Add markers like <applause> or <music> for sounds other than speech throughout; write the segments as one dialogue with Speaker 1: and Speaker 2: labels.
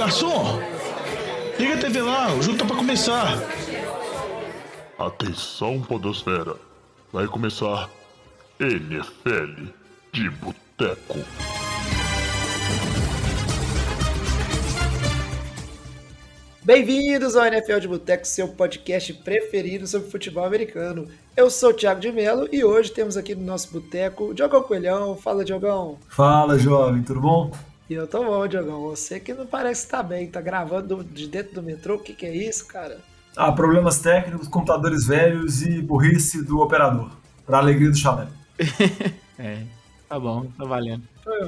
Speaker 1: garçom! Liga a TV lá, o jogo tá pra começar.
Speaker 2: Atenção, Podosfera. Vai começar NFL de Boteco.
Speaker 3: Bem-vindos ao NFL de Boteco, seu podcast preferido sobre futebol americano. Eu sou o Thiago de Mello e hoje temos aqui no nosso boteco o Diogão Coelhão. Fala, Diogão.
Speaker 4: Fala, jovem, tudo bom?
Speaker 3: E eu tô bom, Diogão. Você que não parece estar tá bem, tá gravando de dentro do metrô. O que, que é isso, cara?
Speaker 4: Ah, problemas técnicos, computadores velhos e burrice do operador. Pra alegria do chalé. <laughs>
Speaker 5: é, tá bom, tá valendo.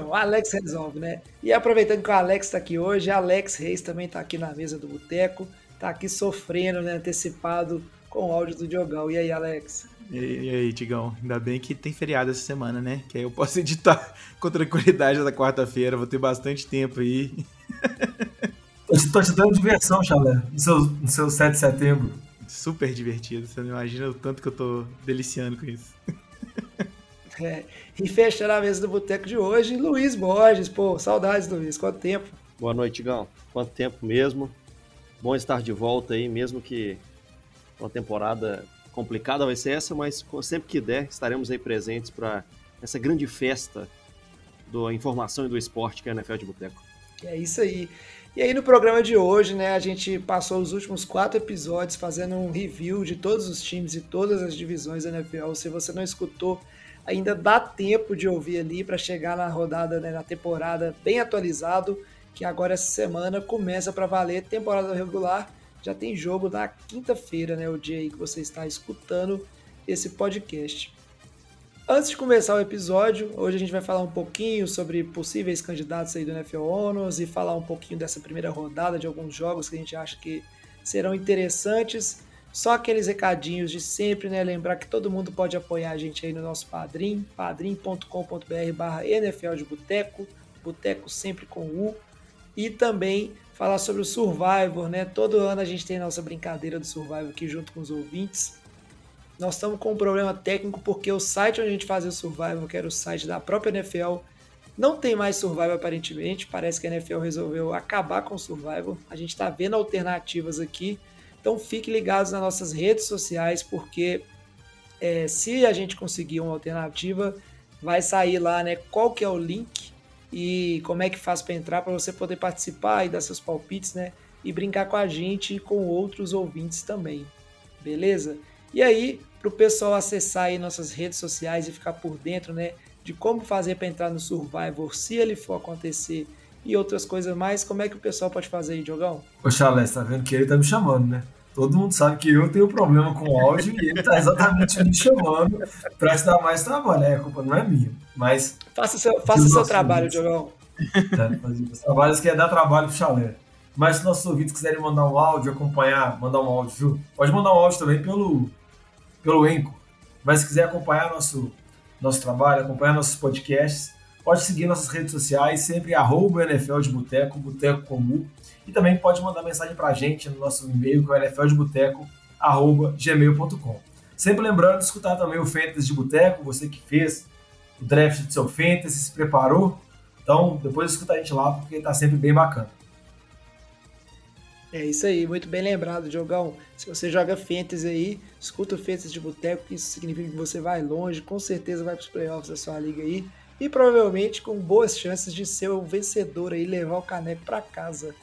Speaker 3: O Alex resolve, né? E aproveitando que o Alex tá aqui hoje, Alex Reis também tá aqui na mesa do boteco. Tá aqui sofrendo, né? Antecipado com o áudio do Diogão. E aí, Alex?
Speaker 5: E, e aí, Tigão? Ainda bem que tem feriado essa semana, né? Que aí eu posso <laughs> editar com tranquilidade na quarta-feira. Vou ter bastante tempo aí.
Speaker 4: Estou te dando diversão, Chalé, no seu, no seu 7 de setembro.
Speaker 5: Super divertido. Você não imagina o tanto que eu tô deliciando com isso.
Speaker 3: É, e fechando a mesa do boteco de hoje, Luiz Borges. Pô, saudades, Luiz. Quanto tempo?
Speaker 6: Boa noite, Tigão. Quanto tempo mesmo. Bom estar de volta aí, mesmo que uma temporada complicada vai ser essa, mas sempre que der, estaremos aí presentes para essa grande festa da informação e do esporte que é a NFL de Boteco.
Speaker 3: É isso aí. E aí no programa de hoje, né, a gente passou os últimos quatro episódios fazendo um review de todos os times e todas as divisões da NFL. Se você não escutou, ainda dá tempo de ouvir ali para chegar na rodada, né, na temporada bem atualizado, que agora essa semana começa para valer temporada regular já tem jogo na quinta-feira, né? O dia aí que você está escutando esse podcast. Antes de começar o episódio, hoje a gente vai falar um pouquinho sobre possíveis candidatos aí do NFL Honors e falar um pouquinho dessa primeira rodada de alguns jogos que a gente acha que serão interessantes. Só aqueles recadinhos de sempre, né? Lembrar que todo mundo pode apoiar a gente aí no nosso Padrim, padrim.com.br barra NFL de Boteco, Boteco sempre com U, e também falar sobre o Survivor, né? Todo ano a gente tem nossa brincadeira do Survivor aqui junto com os ouvintes. Nós estamos com um problema técnico porque o site onde a gente fazia o Survivor, que era o site da própria NFL, não tem mais Survivor aparentemente. Parece que a NFL resolveu acabar com o Survivor. A gente está vendo alternativas aqui. Então fiquem ligados nas nossas redes sociais, porque é, se a gente conseguir uma alternativa, vai sair lá, né? Qual que é o link e como é que faz para entrar para você poder participar e dar seus palpites, né? E brincar com a gente e com outros ouvintes também. Beleza? E aí, para o pessoal acessar aí nossas redes sociais e ficar por dentro, né, de como fazer para entrar no Survivor, se ele for acontecer e outras coisas mais, como é que o pessoal pode fazer aí, Diogão?
Speaker 4: Ô, Chalé, tá vendo que ele tá me chamando, né? Todo mundo sabe que eu tenho problema com o áudio e ele tá exatamente me chamando para te dar mais trabalho. É, a culpa não é minha, mas...
Speaker 3: Faça seu, faça seu trabalho, Diogão.
Speaker 4: Os trabalhos que é dar trabalho pro chalé. Mas se nossos ouvintes quiserem mandar um áudio, acompanhar, mandar um áudio, viu? Pode mandar um áudio também pelo, pelo Enco. Mas se quiser acompanhar nosso, nosso trabalho, acompanhar nossos podcasts, pode seguir nossas redes sociais, sempre arroba NFL de Boteco, Boteco Comum. E também pode mandar mensagem para a gente no nosso e-mail, que é nfldeboteco.gmail.com. Sempre lembrando de escutar também o Fantasy de Boteco, você que fez o draft do seu Fantasy, se preparou. Então, depois escuta a gente lá, porque está sempre bem bacana.
Speaker 3: É isso aí, muito bem lembrado, Diogão. Se você joga Fantasy aí, escuta o Fantasy de Boteco, que isso significa que você vai longe, com certeza vai para os playoffs da sua liga aí. E provavelmente com boas chances de ser o vencedor aí, levar o caneco para casa.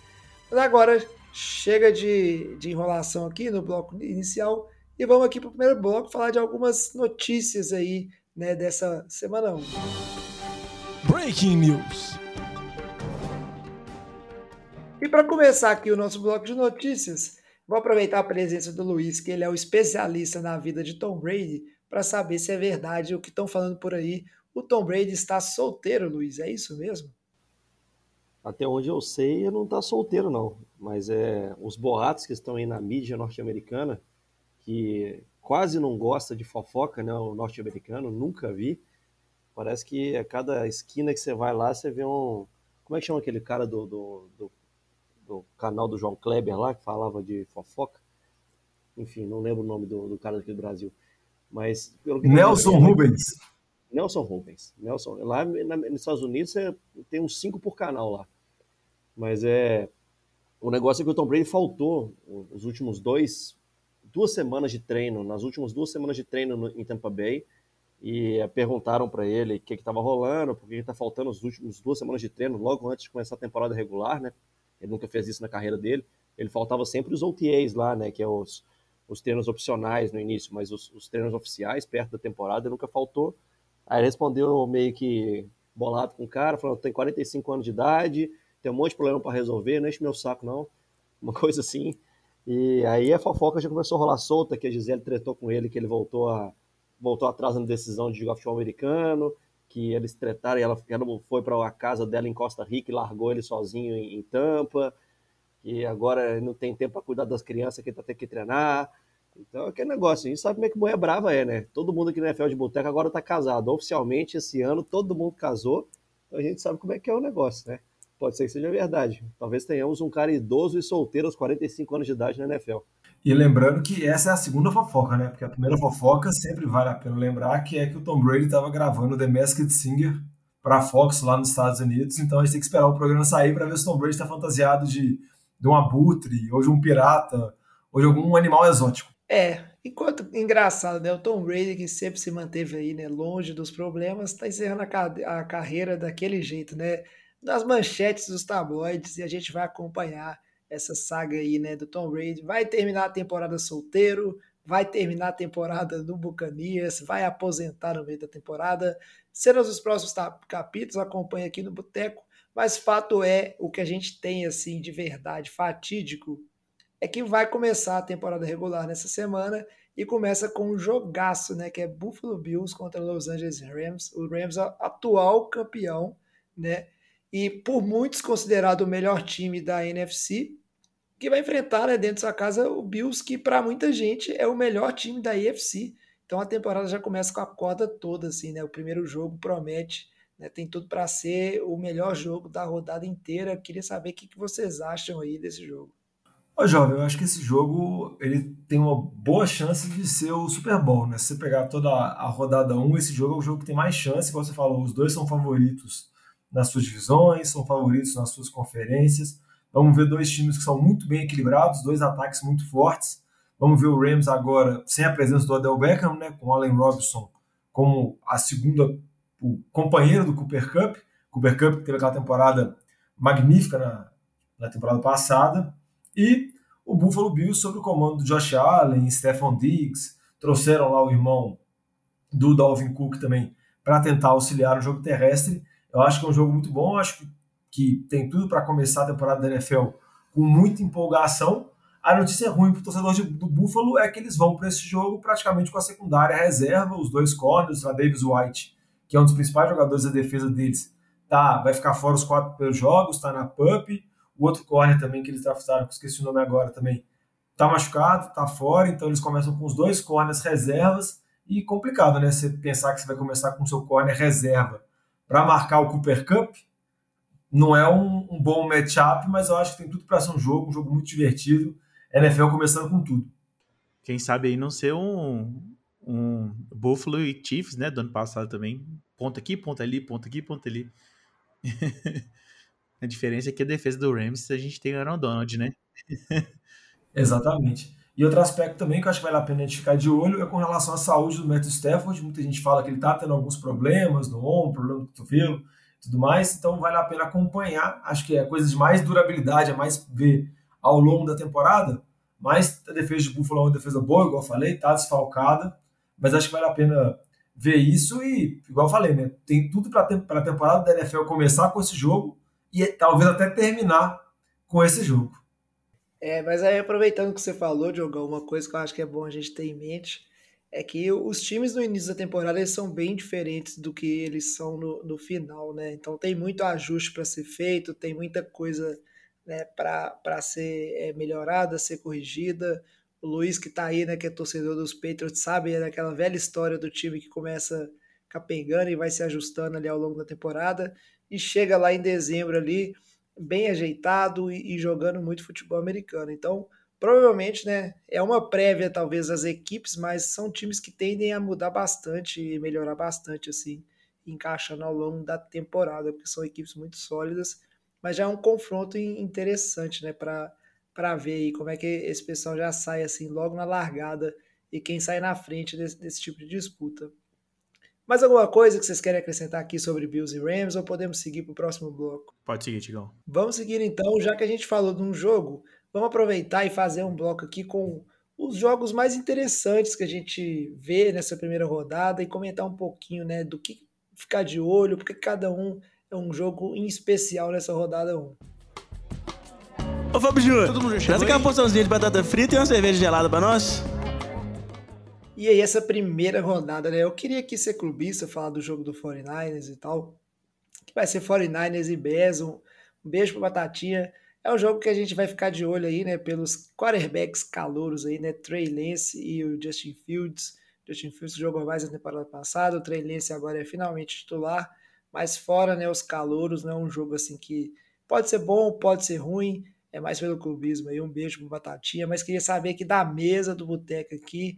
Speaker 3: Mas agora chega de, de enrolação aqui no bloco inicial e vamos aqui para o primeiro bloco falar de algumas notícias aí né, dessa semana 1.
Speaker 1: Breaking News.
Speaker 3: E para começar aqui o nosso bloco de notícias, vou aproveitar a presença do Luiz, que ele é o especialista na vida de Tom Brady, para saber se é verdade o que estão falando por aí. O Tom Brady está solteiro, Luiz, é isso mesmo?
Speaker 6: Até onde eu sei, ele não está solteiro, não. Mas é os boatos que estão aí na mídia norte-americana, que quase não gosta de fofoca, né? O norte-americano, nunca vi. Parece que a cada esquina que você vai lá, você vê um. Como é que chama aquele cara do, do, do, do canal do João Kleber lá, que falava de fofoca? Enfim, não lembro o nome do, do cara aqui do Brasil. Mas.
Speaker 4: Nelson Rubens.
Speaker 6: Nelson Rubens. Nelson, lá na, nos Estados Unidos você tem uns cinco por canal lá. Mas é. O negócio é que o Tom Brady faltou os últimos dois, duas semanas de treino, nas últimas duas semanas de treino no, em Tampa Bay, e perguntaram para ele o que estava rolando, por que está faltando as últimas duas semanas de treino, logo antes de começar a temporada regular, né? Ele nunca fez isso na carreira dele. Ele faltava sempre os OTAs lá, né? Que é os, os treinos opcionais no início, mas os, os treinos oficiais perto da temporada nunca faltou. Aí respondeu meio que bolado com o cara, falando: tem 45 anos de idade, tem um monte de problema para resolver, não enche meu saco, não. <laughs> Uma coisa assim. E aí a fofoca já começou a rolar solta, que a Gisele tretou com ele, que ele voltou a voltou atrás na decisão de jogar futebol americano, que eles tretaram e ela, ela foi para a casa dela em Costa Rica e largou ele sozinho em, em Tampa, que agora não tem tempo para cuidar das crianças que tá tendo que treinar. Então, é aquele negócio, a gente sabe como é que mulher brava é, né? Todo mundo aqui no NFL de Boteco agora tá casado. Oficialmente, esse ano, todo mundo casou. Então a gente sabe como é que é o negócio, né? Pode ser que seja verdade. Talvez tenhamos um cara idoso e solteiro aos 45 anos de idade na NFL.
Speaker 4: E lembrando que essa é a segunda fofoca, né? Porque a primeira fofoca sempre vale a pena lembrar que é que o Tom Brady estava gravando The Masked Singer para a Fox lá nos Estados Unidos. Então a gente tem que esperar o programa sair para ver se o Tom Brady está fantasiado de, de um abutre, ou de um pirata, ou de algum animal exótico.
Speaker 3: É, enquanto engraçado, né? O Tom Brady, que sempre se manteve aí, né, longe dos problemas, está encerrando a, a carreira daquele jeito, né? Nas manchetes dos tabloides, e a gente vai acompanhar essa saga aí, né, do Tom Brady. Vai terminar a temporada solteiro, vai terminar a temporada no Buccaneers, vai aposentar no meio da temporada. Cenas dos próximos capítulos, acompanha aqui no Boteco. Mas fato é, o que a gente tem assim de verdade fatídico é que vai começar a temporada regular nessa semana e começa com um jogaço, né, que é Buffalo Bills contra Los Angeles Rams. O Rams atual campeão, né? E por muitos considerado o melhor time da NFC, que vai enfrentar né, dentro da sua casa o Bills, que para muita gente é o melhor time da AFC. Então a temporada já começa com a corda toda, assim, né? O primeiro jogo promete, né? Tem tudo para ser o melhor jogo da rodada inteira. queria saber o que vocês acham aí desse jogo.
Speaker 4: Ô, jovem, eu acho que esse jogo ele tem uma boa chance de ser o Super Bowl, né? Se você pegar toda a rodada 1, esse jogo é o jogo que tem mais chance, como você falou, os dois são favoritos nas suas divisões, são favoritos nas suas conferências. Vamos ver dois times que são muito bem equilibrados, dois ataques muito fortes. Vamos ver o Rams agora sem a presença do Odell Beckham, né, com o Allen Robinson como a segunda, o companheiro do Cooper Cup. Cooper Cup teve aquela temporada magnífica na, na temporada passada. E o Buffalo Bills sob o comando do Josh Allen, Stephon Diggs, trouxeram lá o irmão do Dalvin Cook também para tentar auxiliar no jogo terrestre. Eu acho que é um jogo muito bom, acho que tem tudo para começar a temporada da NFL com muita empolgação. A notícia ruim para o torcedor de, do Buffalo é que eles vão para esse jogo praticamente com a secundária reserva, os dois corners, a Davis White, que é um dos principais jogadores da defesa deles, tá, vai ficar fora os quatro primeiros jogos, está na PUP. O outro corner também que eles draftaram, que esqueci o nome agora também, tá machucado, tá fora, então eles começam com os dois corners reservas e complicado, né? Você pensar que você vai começar com o seu corner reserva para marcar o Cooper Cup, não é um, um bom matchup, mas eu acho que tem tudo para ser um jogo, um jogo muito divertido. NFL começando com tudo.
Speaker 5: Quem sabe aí não ser um, um Buffalo e Chiefs, né, do ano passado também. Ponta aqui, ponta ali, ponta aqui, ponta ali. <laughs> a diferença é que a defesa do Rams a gente tem o Aaron Donald, né? <laughs>
Speaker 4: Exatamente. E outro aspecto também que eu acho que vale a pena a gente ficar de olho é com relação à saúde do Matthew Stafford. Muita gente fala que ele está tendo alguns problemas no ombro, problema do cotovelo tudo mais, então vale a pena acompanhar. Acho que é coisa de mais durabilidade, é mais ver ao longo da temporada. Mas a defesa de Buffalo é uma defesa boa, igual eu falei, tá desfalcada, mas acho que vale a pena ver isso e, igual eu falei, né, tem tudo para a temporada da NFL começar com esse jogo e talvez até terminar com esse jogo.
Speaker 3: É, mas aí aproveitando que você falou, Diogão, uma coisa que eu acho que é bom a gente ter em mente é que os times no início da temporada eles são bem diferentes do que eles são no, no final, né? Então tem muito ajuste para ser feito, tem muita coisa né, para ser é, melhorada, ser corrigida. O Luiz que está aí, né, que é torcedor dos Patriots, sabe é daquela velha história do time que começa capengando e vai se ajustando ali ao longo da temporada e chega lá em dezembro ali bem ajeitado e, e jogando muito futebol americano. Então Provavelmente, né, é uma prévia talvez das equipes, mas são times que tendem a mudar bastante e melhorar bastante assim, encaixando ao longo da temporada, porque são equipes muito sólidas mas já é um confronto interessante, né, para ver aí como é que esse pessoal já sai assim logo na largada e quem sai na frente desse, desse tipo de disputa. Mais alguma coisa que vocês querem acrescentar aqui sobre Bills e Rams ou podemos seguir para o próximo bloco?
Speaker 5: Pode seguir, Tigão.
Speaker 3: Vamos seguir então, já que a gente falou de um jogo, vamos aproveitar e fazer um bloco aqui com os jogos mais interessantes que a gente vê nessa primeira rodada e comentar um pouquinho né, do que ficar de olho, porque cada um é um jogo em especial nessa rodada 1.
Speaker 7: Ô Fábio Júnior, traz aquela porçãozinha de batata frita e uma cerveja gelada pra nós.
Speaker 3: E aí, essa primeira rodada, né? Eu queria aqui ser clubista, falar do jogo do 49ers e tal. Que vai ser 49ers e Bears. Um, beijo pro Batatinha. É um jogo que a gente vai ficar de olho aí, né? Pelos quarterbacks calouros aí, né? Trey Lance e o Justin Fields. Justin Fields jogou mais na temporada passada. O Trey Lance agora é finalmente titular. Mas fora, né? Os calouros, não é um jogo assim que pode ser bom, pode ser ruim. É mais pelo clubismo aí. Um beijo pro Batatinha. Mas queria saber aqui da mesa do Boteco aqui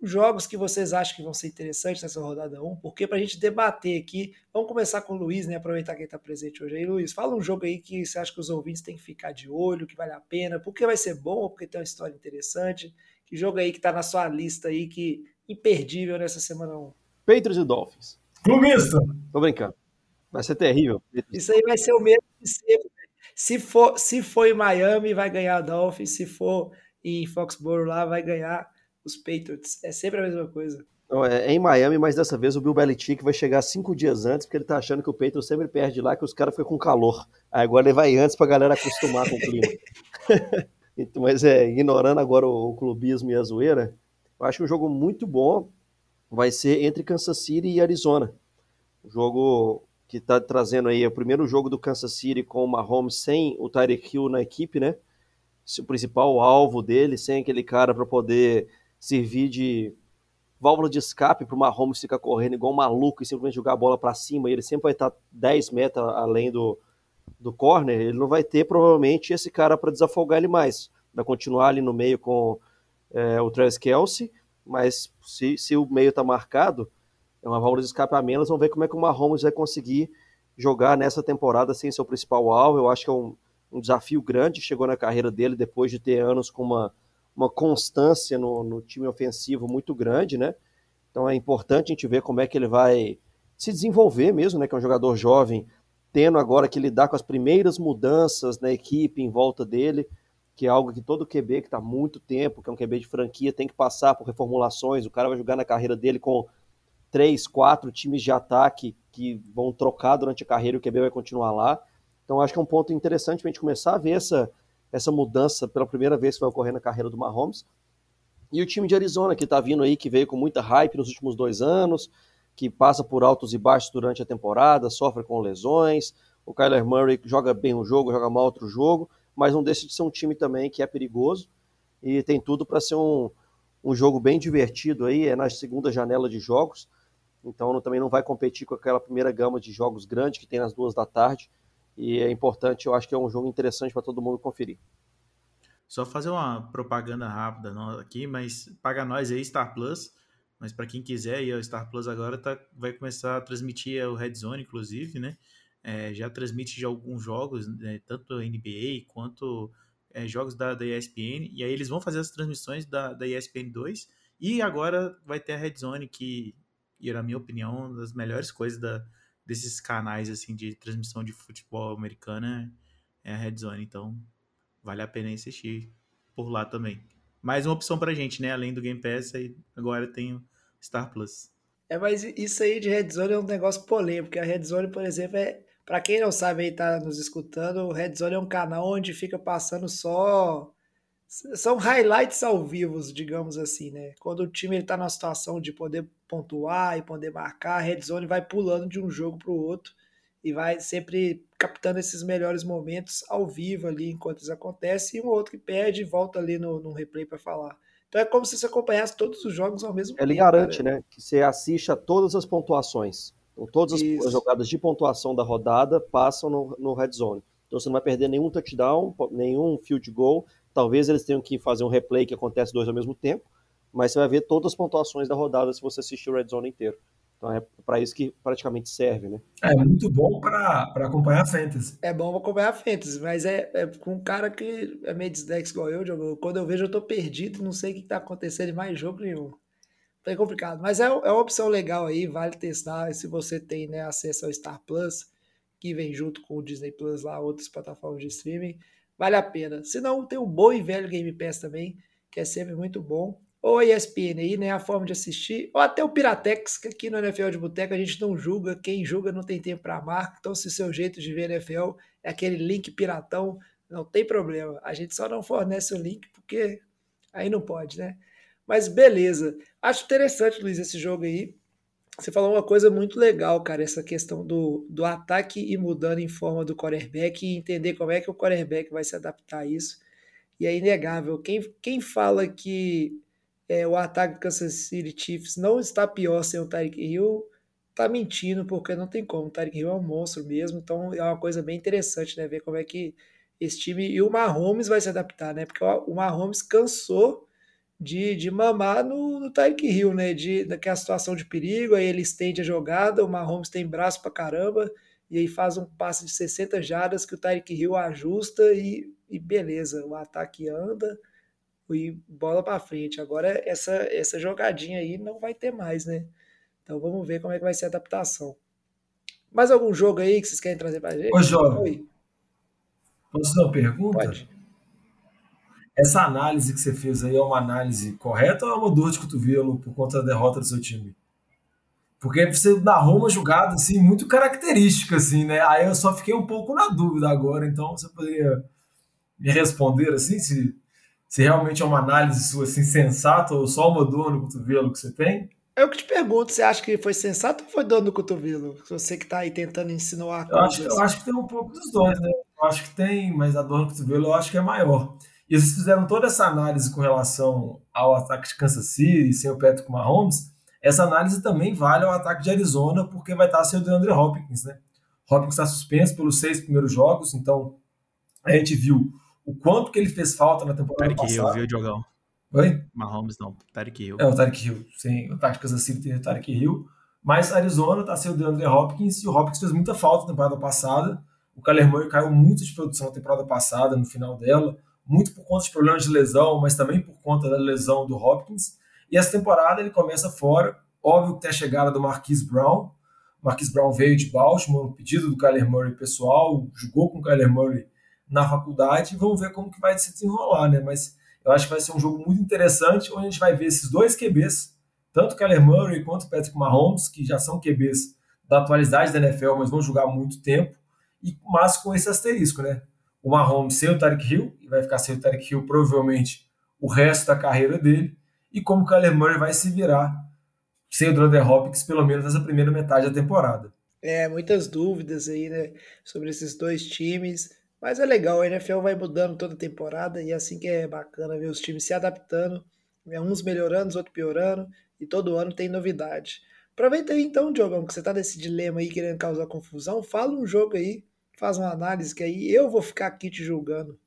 Speaker 3: jogos que vocês acham que vão ser interessantes nessa rodada 1, porque para a gente debater aqui, vamos começar com o Luiz, né? Aproveitar que ele está presente hoje aí. Luiz, fala um jogo aí que você acha que os ouvintes têm que ficar de olho, que vale a pena, porque vai ser bom, ou porque tem uma história interessante. Que jogo aí que está na sua lista aí, que imperdível nessa semana 1?
Speaker 6: Patriots e Dolphins.
Speaker 4: Clubista!
Speaker 6: Tô brincando. Vai ser terrível.
Speaker 3: Isso aí vai ser o mesmo de sempre. Se for, se for em Miami, vai ganhar Dolphins. Se for em Foxborough lá, vai ganhar os Patriots. É sempre a mesma coisa.
Speaker 6: É, é, em Miami, mas dessa vez o Bill Belichick vai chegar cinco dias antes, porque ele tá achando que o Patriots sempre perde lá, que os caras ficam com calor. Aí agora ele vai antes pra galera acostumar com o clima. <laughs> então, mas é, ignorando agora o, o, clubismo e a zoeira, eu acho que um jogo muito bom vai ser entre Kansas City e Arizona. Jogo que tá trazendo aí, é o primeiro jogo do Kansas City com o Mahomes sem o Tyreek Hill na equipe, né? O principal alvo dele, sem aquele cara para poder servir de válvula de escape para o Mahomes ficar correndo igual um maluco e simplesmente jogar a bola para cima e ele sempre vai estar 10 metros além do, do corner, ele não vai ter provavelmente esse cara para desafogar ele mais. Vai continuar ali no meio com é, o Travis Kelsey, mas se, se o meio está marcado, é uma válvula de escape a menos, vamos ver como é que o Mahomes vai conseguir jogar nessa temporada sem seu principal alvo. Eu acho que é um, um desafio grande, chegou na carreira dele depois de ter anos com uma uma constância no, no, time ofensivo muito grande, né? Então é importante a gente ver como é que ele vai se desenvolver mesmo, né? Que é um jogador jovem, tendo agora que lidar com as primeiras mudanças na equipe em volta dele, que é algo que todo QB que está muito tempo, que é um QB de franquia, tem que passar por reformulações. O cara vai jogar na carreira dele com três, quatro times de ataque que vão trocar durante a carreira e o QB vai continuar lá. Então acho que é um ponto interessante para a gente começar a ver essa essa mudança pela primeira vez que vai ocorrer na carreira do Mahomes. E o time de Arizona, que está vindo aí, que veio com muita hype nos últimos dois anos, que passa por altos e baixos durante a temporada, sofre com lesões. O Kyler Murray joga bem um jogo, joga mal outro jogo, mas não deixa de ser um time também que é perigoso e tem tudo para ser um, um jogo bem divertido aí, é na segunda janela de jogos. Então também não vai competir com aquela primeira gama de jogos grandes que tem nas duas da tarde. E é importante, eu acho que é um jogo interessante para todo mundo conferir.
Speaker 5: Só fazer uma propaganda rápida aqui, mas paga nós aí, Star Plus. Mas para quem quiser, e o Star Plus agora tá, vai começar a transmitir o Red Zone, inclusive, né? É, já transmite de alguns jogos, né, tanto NBA quanto é, jogos da, da ESPN. E aí eles vão fazer as transmissões da, da ESPN 2. E agora vai ter a Red Zone, que, e na minha opinião, uma das melhores coisas da, desses canais assim de transmissão de futebol americana é a Red Zone, então vale a pena assistir por lá também. Mais uma opção pra gente, né? Além do Game Pass, aí agora tem o Star Plus.
Speaker 3: É, mas isso aí de Red Zone é um negócio polêmico, porque a Red Zone, por exemplo, é para quem não sabe aí tá nos escutando, o Red Zone é um canal onde fica passando só são highlights ao vivo, digamos assim, né? Quando o time está numa situação de poder pontuar e poder marcar, a red zone vai pulando de um jogo para o outro e vai sempre captando esses melhores momentos ao vivo ali enquanto isso acontece e um outro que perde e volta ali no, no replay para falar. Então é como se você acompanhasse todos os jogos ao mesmo tempo.
Speaker 6: Ele garante, né? Que você assista todas as pontuações. Então, todas as jogadas de pontuação da rodada passam no, no red zone. Então você não vai perder nenhum touchdown, nenhum field goal Talvez eles tenham que fazer um replay que acontece dois ao mesmo tempo, mas você vai ver todas as pontuações da rodada se você assistir o Red Zone inteiro. Então é para isso que praticamente serve, né?
Speaker 4: É muito bom para acompanhar a Fantasy.
Speaker 3: É bom acompanhar a Fantasy, mas é, é com um cara que é meio dislexo igual eu, Diogo. Quando eu vejo, eu tô perdido, não sei o que tá acontecendo em mais jogo nenhum. Tá complicado. Mas é, é uma opção legal aí, vale testar. Se você tem né, acesso ao Star Plus, que vem junto com o Disney Plus lá, outras plataformas de streaming, vale a pena. Se não, tem o bom e velho Game Pass também, que é sempre muito bom. Ou a ESPN aí, né, a forma de assistir, ou até o Piratex, que aqui no NFL de Boteco a gente não julga, quem julga não tem tempo para amar, então se seu jeito de ver NFL é aquele link piratão, não tem problema, a gente só não fornece o link porque aí não pode, né? Mas beleza, acho interessante, Luiz, esse jogo aí, você falou uma coisa muito legal, cara, essa questão do, do ataque e mudando em forma do quarterback e entender como é que o quarterback vai se adaptar a isso, e é inegável, quem, quem fala que é, o ataque do Kansas City Chiefs não está pior sem o Tyreek Hill, tá mentindo, porque não tem como. O Tyreek Hill é um monstro mesmo, então é uma coisa bem interessante, né? Ver como é que esse time e o Mahomes vai se adaptar, né? Porque o Mahomes cansou de, de mamar no, no Tyreek Hill, né? De, daquela situação de perigo, aí ele estende a jogada, o Mahomes tem braço pra caramba, e aí faz um passe de 60 jardas que o Tyreek Hill ajusta e, e beleza, o ataque anda e bola para frente. Agora essa essa jogadinha aí não vai ter mais, né? Então vamos ver como é que vai ser a adaptação. Mais algum jogo aí que vocês querem trazer para gente?
Speaker 4: Ô, Jovem, posso dar uma pergunta?
Speaker 3: Pode.
Speaker 4: Essa análise que você fez aí é uma análise correta ou é uma dor de cotovelo por conta da derrota do seu time? Porque você narrou uma jogada assim, muito característica, assim, né? Aí eu só fiquei um pouco na dúvida agora, então você poderia me responder assim, se se realmente é uma análise sua assim, sensata ou só uma dor no cotovelo que você tem?
Speaker 3: Eu que te pergunto, você acha que foi sensato ou foi dor no cotovelo? Você que está aí tentando insinuar
Speaker 4: eu acho, eu acho que tem um pouco dos dois, né? Eu acho que tem, mas a dor no cotovelo eu acho que é maior. E eles fizeram toda essa análise com relação ao ataque de Kansas City sem o Patrick Mahomes. Essa análise também vale ao ataque de Arizona, porque vai estar sem o DeAndre Hopkins, né? Hopkins está suspenso pelos seis primeiros jogos, então a gente viu o quanto que ele fez falta na temporada
Speaker 5: Tarek passada. Hill, viu, Diogão?
Speaker 4: Oi?
Speaker 5: Mahomes não, Tarek Hill.
Speaker 4: É, o Tarek Hill, sim. O Táticas assim tem o Tarek Hill. Mas Arizona tá sem o DeAndre Hopkins, e o Hopkins fez muita falta na temporada passada. O Kyler Murray caiu muito de produção na temporada passada, no final dela, muito por conta de problemas de lesão, mas também por conta da lesão do Hopkins. E essa temporada ele começa fora. Óbvio que tem a chegada do Marquise Brown. Marquise Brown veio de Baltimore, pedido do Kyler Murray pessoal, jogou com o Kyler Murray na faculdade e vamos ver como que vai se desenrolar, né? Mas eu acho que vai ser um jogo muito interessante, onde a gente vai ver esses dois QBs, tanto o Kyler Murray quanto o Patrick Mahomes, que já são QBs da atualidade da NFL, mas vão jogar muito tempo, e mas com esse asterisco, né? O Mahomes sem o Tarek Hill, e vai ficar sem o Tarek Hill provavelmente o resto da carreira dele, e como o Kyler Murray vai se virar sem o DeAndre Hopkins, pelo menos nessa primeira metade da temporada.
Speaker 3: É, muitas dúvidas aí, né, sobre esses dois times. Mas é legal, a NFL vai mudando toda temporada e é assim que é bacana ver os times se adaptando, né, uns melhorando, os outros piorando, e todo ano tem novidade. Aproveita aí então, Diogão, que você tá nesse dilema aí querendo causar confusão, fala um jogo aí, faz uma análise que aí eu vou ficar aqui te julgando.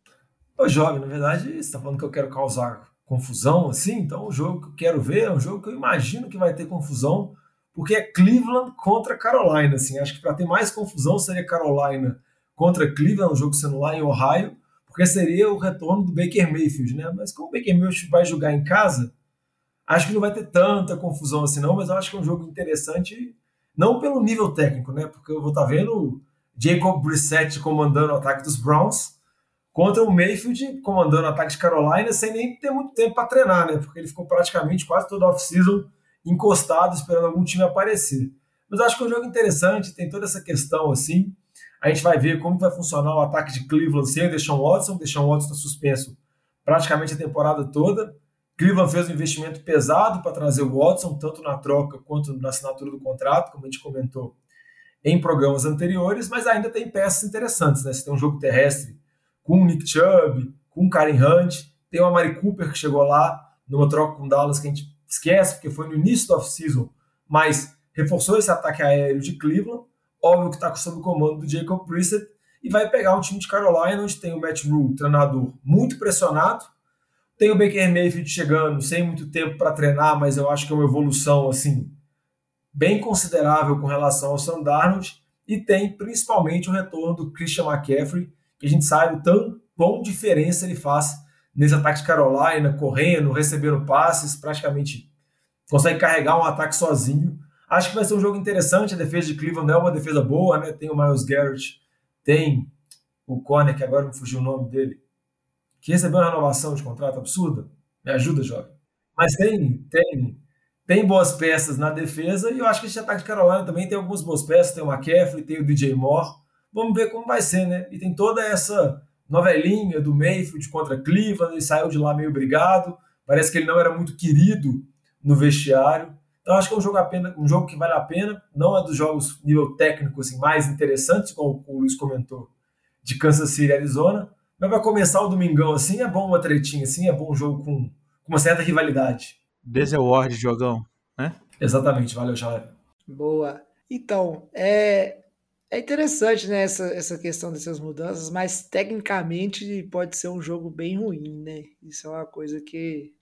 Speaker 4: Ô, Jovem, na verdade, você tá falando que eu quero causar confusão, assim, então o jogo que eu quero ver é um jogo que eu imagino que vai ter confusão, porque é Cleveland contra Carolina, assim, acho que para ter mais confusão seria Carolina contra Cleveland, um jogo sendo lá em Ohio, porque seria o retorno do Baker Mayfield, né? Mas como o Baker Mayfield vai jogar em casa, acho que não vai ter tanta confusão assim não, mas eu acho que é um jogo interessante, não pelo nível técnico, né? Porque eu vou estar tá vendo Jacob Brissett comandando o ataque dos Browns contra o Mayfield comandando o ataque de Carolina sem nem ter muito tempo para treinar, né? Porque ele ficou praticamente quase todo off-season encostado esperando algum time aparecer. Mas acho que é um jogo interessante, tem toda essa questão assim. A gente vai ver como vai funcionar o ataque de Cleveland sem o Deshaun Watson. Deshaun Watson está suspenso praticamente a temporada toda. Cleveland fez um investimento pesado para trazer o Watson, tanto na troca quanto na assinatura do contrato, como a gente comentou em programas anteriores, mas ainda tem peças interessantes. Né? Você tem um jogo terrestre com o Nick Chubb, com o Karen Hunt, tem o Amari Cooper que chegou lá numa troca com o Dallas que a gente esquece, porque foi no início do off-season, mas reforçou esse ataque aéreo de Cleveland óbvio que está sob o comando do Jacob Brissett, e vai pegar um time de Carolina, onde tem o Matt Rule, treinador muito pressionado, tem o Baker Mayfield chegando sem muito tempo para treinar, mas eu acho que é uma evolução assim bem considerável com relação ao Sam Darnold e tem principalmente o retorno do Christian McCaffrey, que a gente sabe o tão bom diferença ele faz nesse ataque de Carolina, correndo, recebendo passes, praticamente consegue carregar um ataque sozinho. Acho que vai ser um jogo interessante. A defesa de Cleveland é uma defesa boa, né? Tem o Miles Garrett, tem o Conner, que agora me fugiu o nome dele, que recebeu uma renovação de contrato absurda. Me ajuda, jovem. Mas tem, tem, tem boas peças na defesa e eu acho que esse ataque de Carolina também tem algumas boas peças. Tem o McCaffrey, tem o DJ Moore. Vamos ver como vai ser, né? E tem toda essa novelinha do Mayfield contra Cleveland. Ele saiu de lá meio brigado. Parece que ele não era muito querido no vestiário. Então acho que é um jogo, pena, um jogo que vale a pena. Não é dos jogos nível técnico assim, mais interessantes, como o Luiz comentou, de Kansas City e Arizona. Mas para começar o domingão assim, é bom uma tretinha assim, é bom um jogo com, com uma certa rivalidade.
Speaker 5: Deseward, jogão, né?
Speaker 4: Exatamente, valeu, Chalé.
Speaker 3: Boa. Então, é, é interessante né, essa, essa questão dessas mudanças, mas tecnicamente pode ser um jogo bem ruim, né? Isso é uma coisa que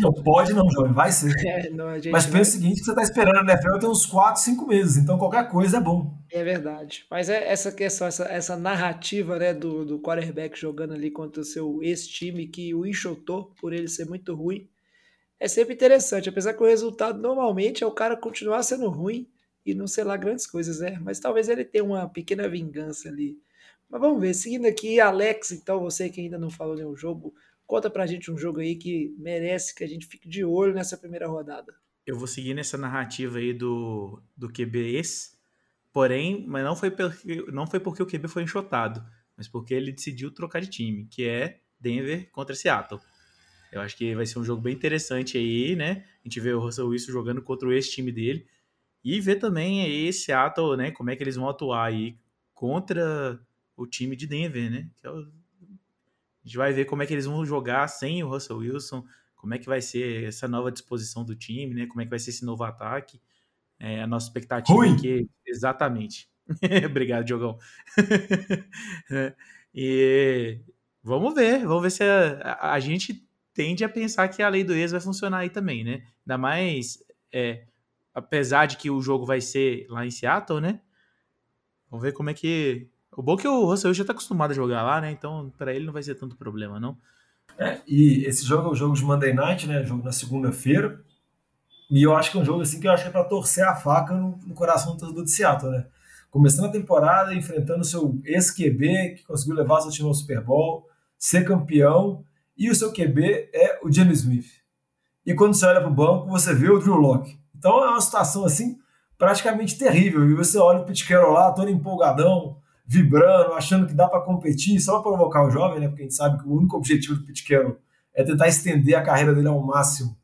Speaker 4: não pode não, Jovem, vai ser. <laughs>
Speaker 3: É, não,
Speaker 4: Mas pensa vai... o seguinte, que você está esperando a NFL tem uns 4, 5 meses, então qualquer coisa é bom.
Speaker 3: É verdade. Mas é essa questão, essa, essa narrativa né, do, do quarterback jogando ali contra o seu ex-time que o enxotou por ele ser muito ruim, é sempre interessante. Apesar que o resultado normalmente é o cara continuar sendo ruim e não sei lá grandes coisas, né? Mas talvez ele tenha uma pequena vingança ali. Mas vamos ver. Seguindo aqui, Alex, então, você que ainda não falou nenhum jogo, Conta pra gente um jogo aí que merece que a gente fique de olho nessa primeira rodada.
Speaker 5: Eu vou seguir nessa narrativa aí do, do QB esse, porém, mas não foi, porque, não foi porque o QB foi enxotado, mas porque ele decidiu trocar de time, que é Denver contra Seattle. Eu acho que vai ser um jogo bem interessante aí, né? A gente vê o Russell Wilson jogando contra o ex-time dele e ver também aí Seattle, né? Como é que eles vão atuar aí contra o time de Denver, né? Que é a gente vai ver como é que eles vão jogar sem o Russell Wilson, como é que vai ser essa nova disposição do time, né? Como é que vai ser esse novo ataque. É, a nossa expectativa Rui. aqui, exatamente. <laughs> Obrigado, Diogão. <laughs> e vamos ver, vamos ver se a, a, a, gente tende a pensar que a lei do ex vai funcionar aí também, né? Ainda mais, é, apesar de que o jogo vai ser lá em Seattle, né? Vamos ver como é que o bom é que o Russell já tá acostumado a jogar lá, né? Então, para ele não vai ser tanto problema, não.
Speaker 4: É, e esse jogo é o jogo de Monday Night, né? Jogo na segunda-feira. E eu acho que é um jogo assim que eu acho que é para torcer a faca no, no coração do torcedor de Seattle, né? Começando a temporada, enfrentando o seu ex-QB, que conseguiu levar seu time ao Super Bowl, ser campeão, e o seu QB é o James Smith. E quando você olha para o banco, você vê o Drew Locke. Então é uma situação assim praticamente terrível. E você olha o Pete lá, todo empolgadão, vibrando, achando que dá para competir, só para provocar o jovem, né? Porque a gente sabe que o único objetivo do Pete é tentar estender a carreira dele ao máximo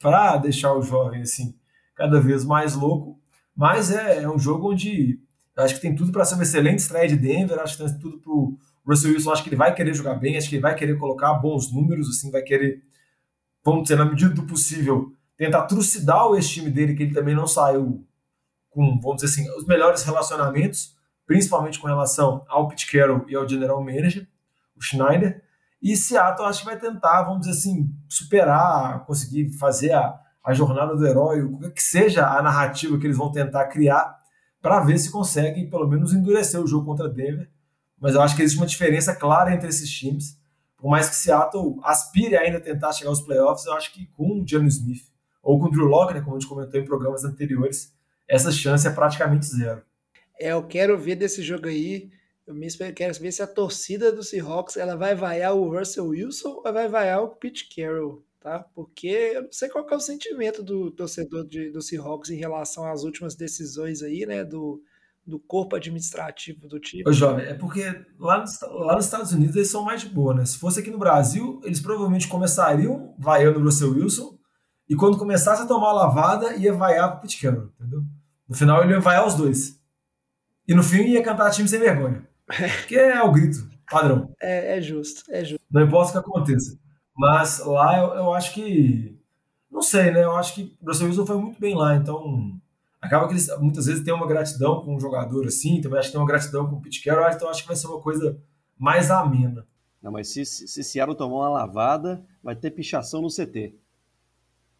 Speaker 4: para deixar o jovem assim cada vez mais louco. Mas é, é um jogo onde acho que tem tudo para ser uma excelente estreia de Denver, acho que tem tudo para Russell Wilson, acho que ele vai querer jogar bem, acho que ele vai querer colocar bons números, assim, vai querer, vamos dizer, na medida do possível, tentar trucidar o ex-time dele, que ele também não saiu com, vamos dizer assim, os melhores relacionamentos, principalmente com relação ao Pete Carroll e ao General Manager, o Schneider. E Seattle acho que vai tentar, vamos dizer assim, superar, conseguir fazer a, a jornada do herói, o que seja a narrativa que eles vão tentar criar, para ver se conseguem pelo menos endurecer o jogo contra Denver. Mas eu acho que existe uma diferença clara entre esses times. Por mais que Seattle aspire ainda a tentar chegar aos playoffs, eu acho que com o James Smith ou com o Drew Locke, né, como a gente comentou em programas anteriores, essa chance é praticamente zero.
Speaker 3: É, eu quero ver desse jogo aí. Eu me quero ver se a torcida do Seahawks ela vai vaiar o Russell Wilson ou vai vaiar o Pete Carroll, tá? Porque eu não sei qual é o sentimento do torcedor de, do Seahawks em relação às últimas decisões aí, né? Do, do corpo administrativo do time.
Speaker 4: Ô, jovem, é porque lá nos, lá nos Estados Unidos eles são mais de boa, né? Se fosse aqui no Brasil, eles provavelmente começariam vaiando o Russell Wilson e quando começasse a tomar a lavada, ia vaiar pro Pete Carroll, entendeu? No final ele ia vaiar os dois. E no fim ia cantar time sem vergonha. Que é o grito padrão. <laughs>
Speaker 3: É, é justo, é justo.
Speaker 4: Não importa o que aconteça. Mas lá eu, eu acho que. Não sei, né? Eu acho que o Russell Wilson foi muito bem lá, então. Acaba que eles muitas vezes têm uma gratidão com um jogador assim, também acho que tem uma gratidão com o Pete Carroll, então acho que vai ser uma coisa mais amena.
Speaker 6: Não, mas se, se Seattle tomar uma lavada, vai ter pichação no CT.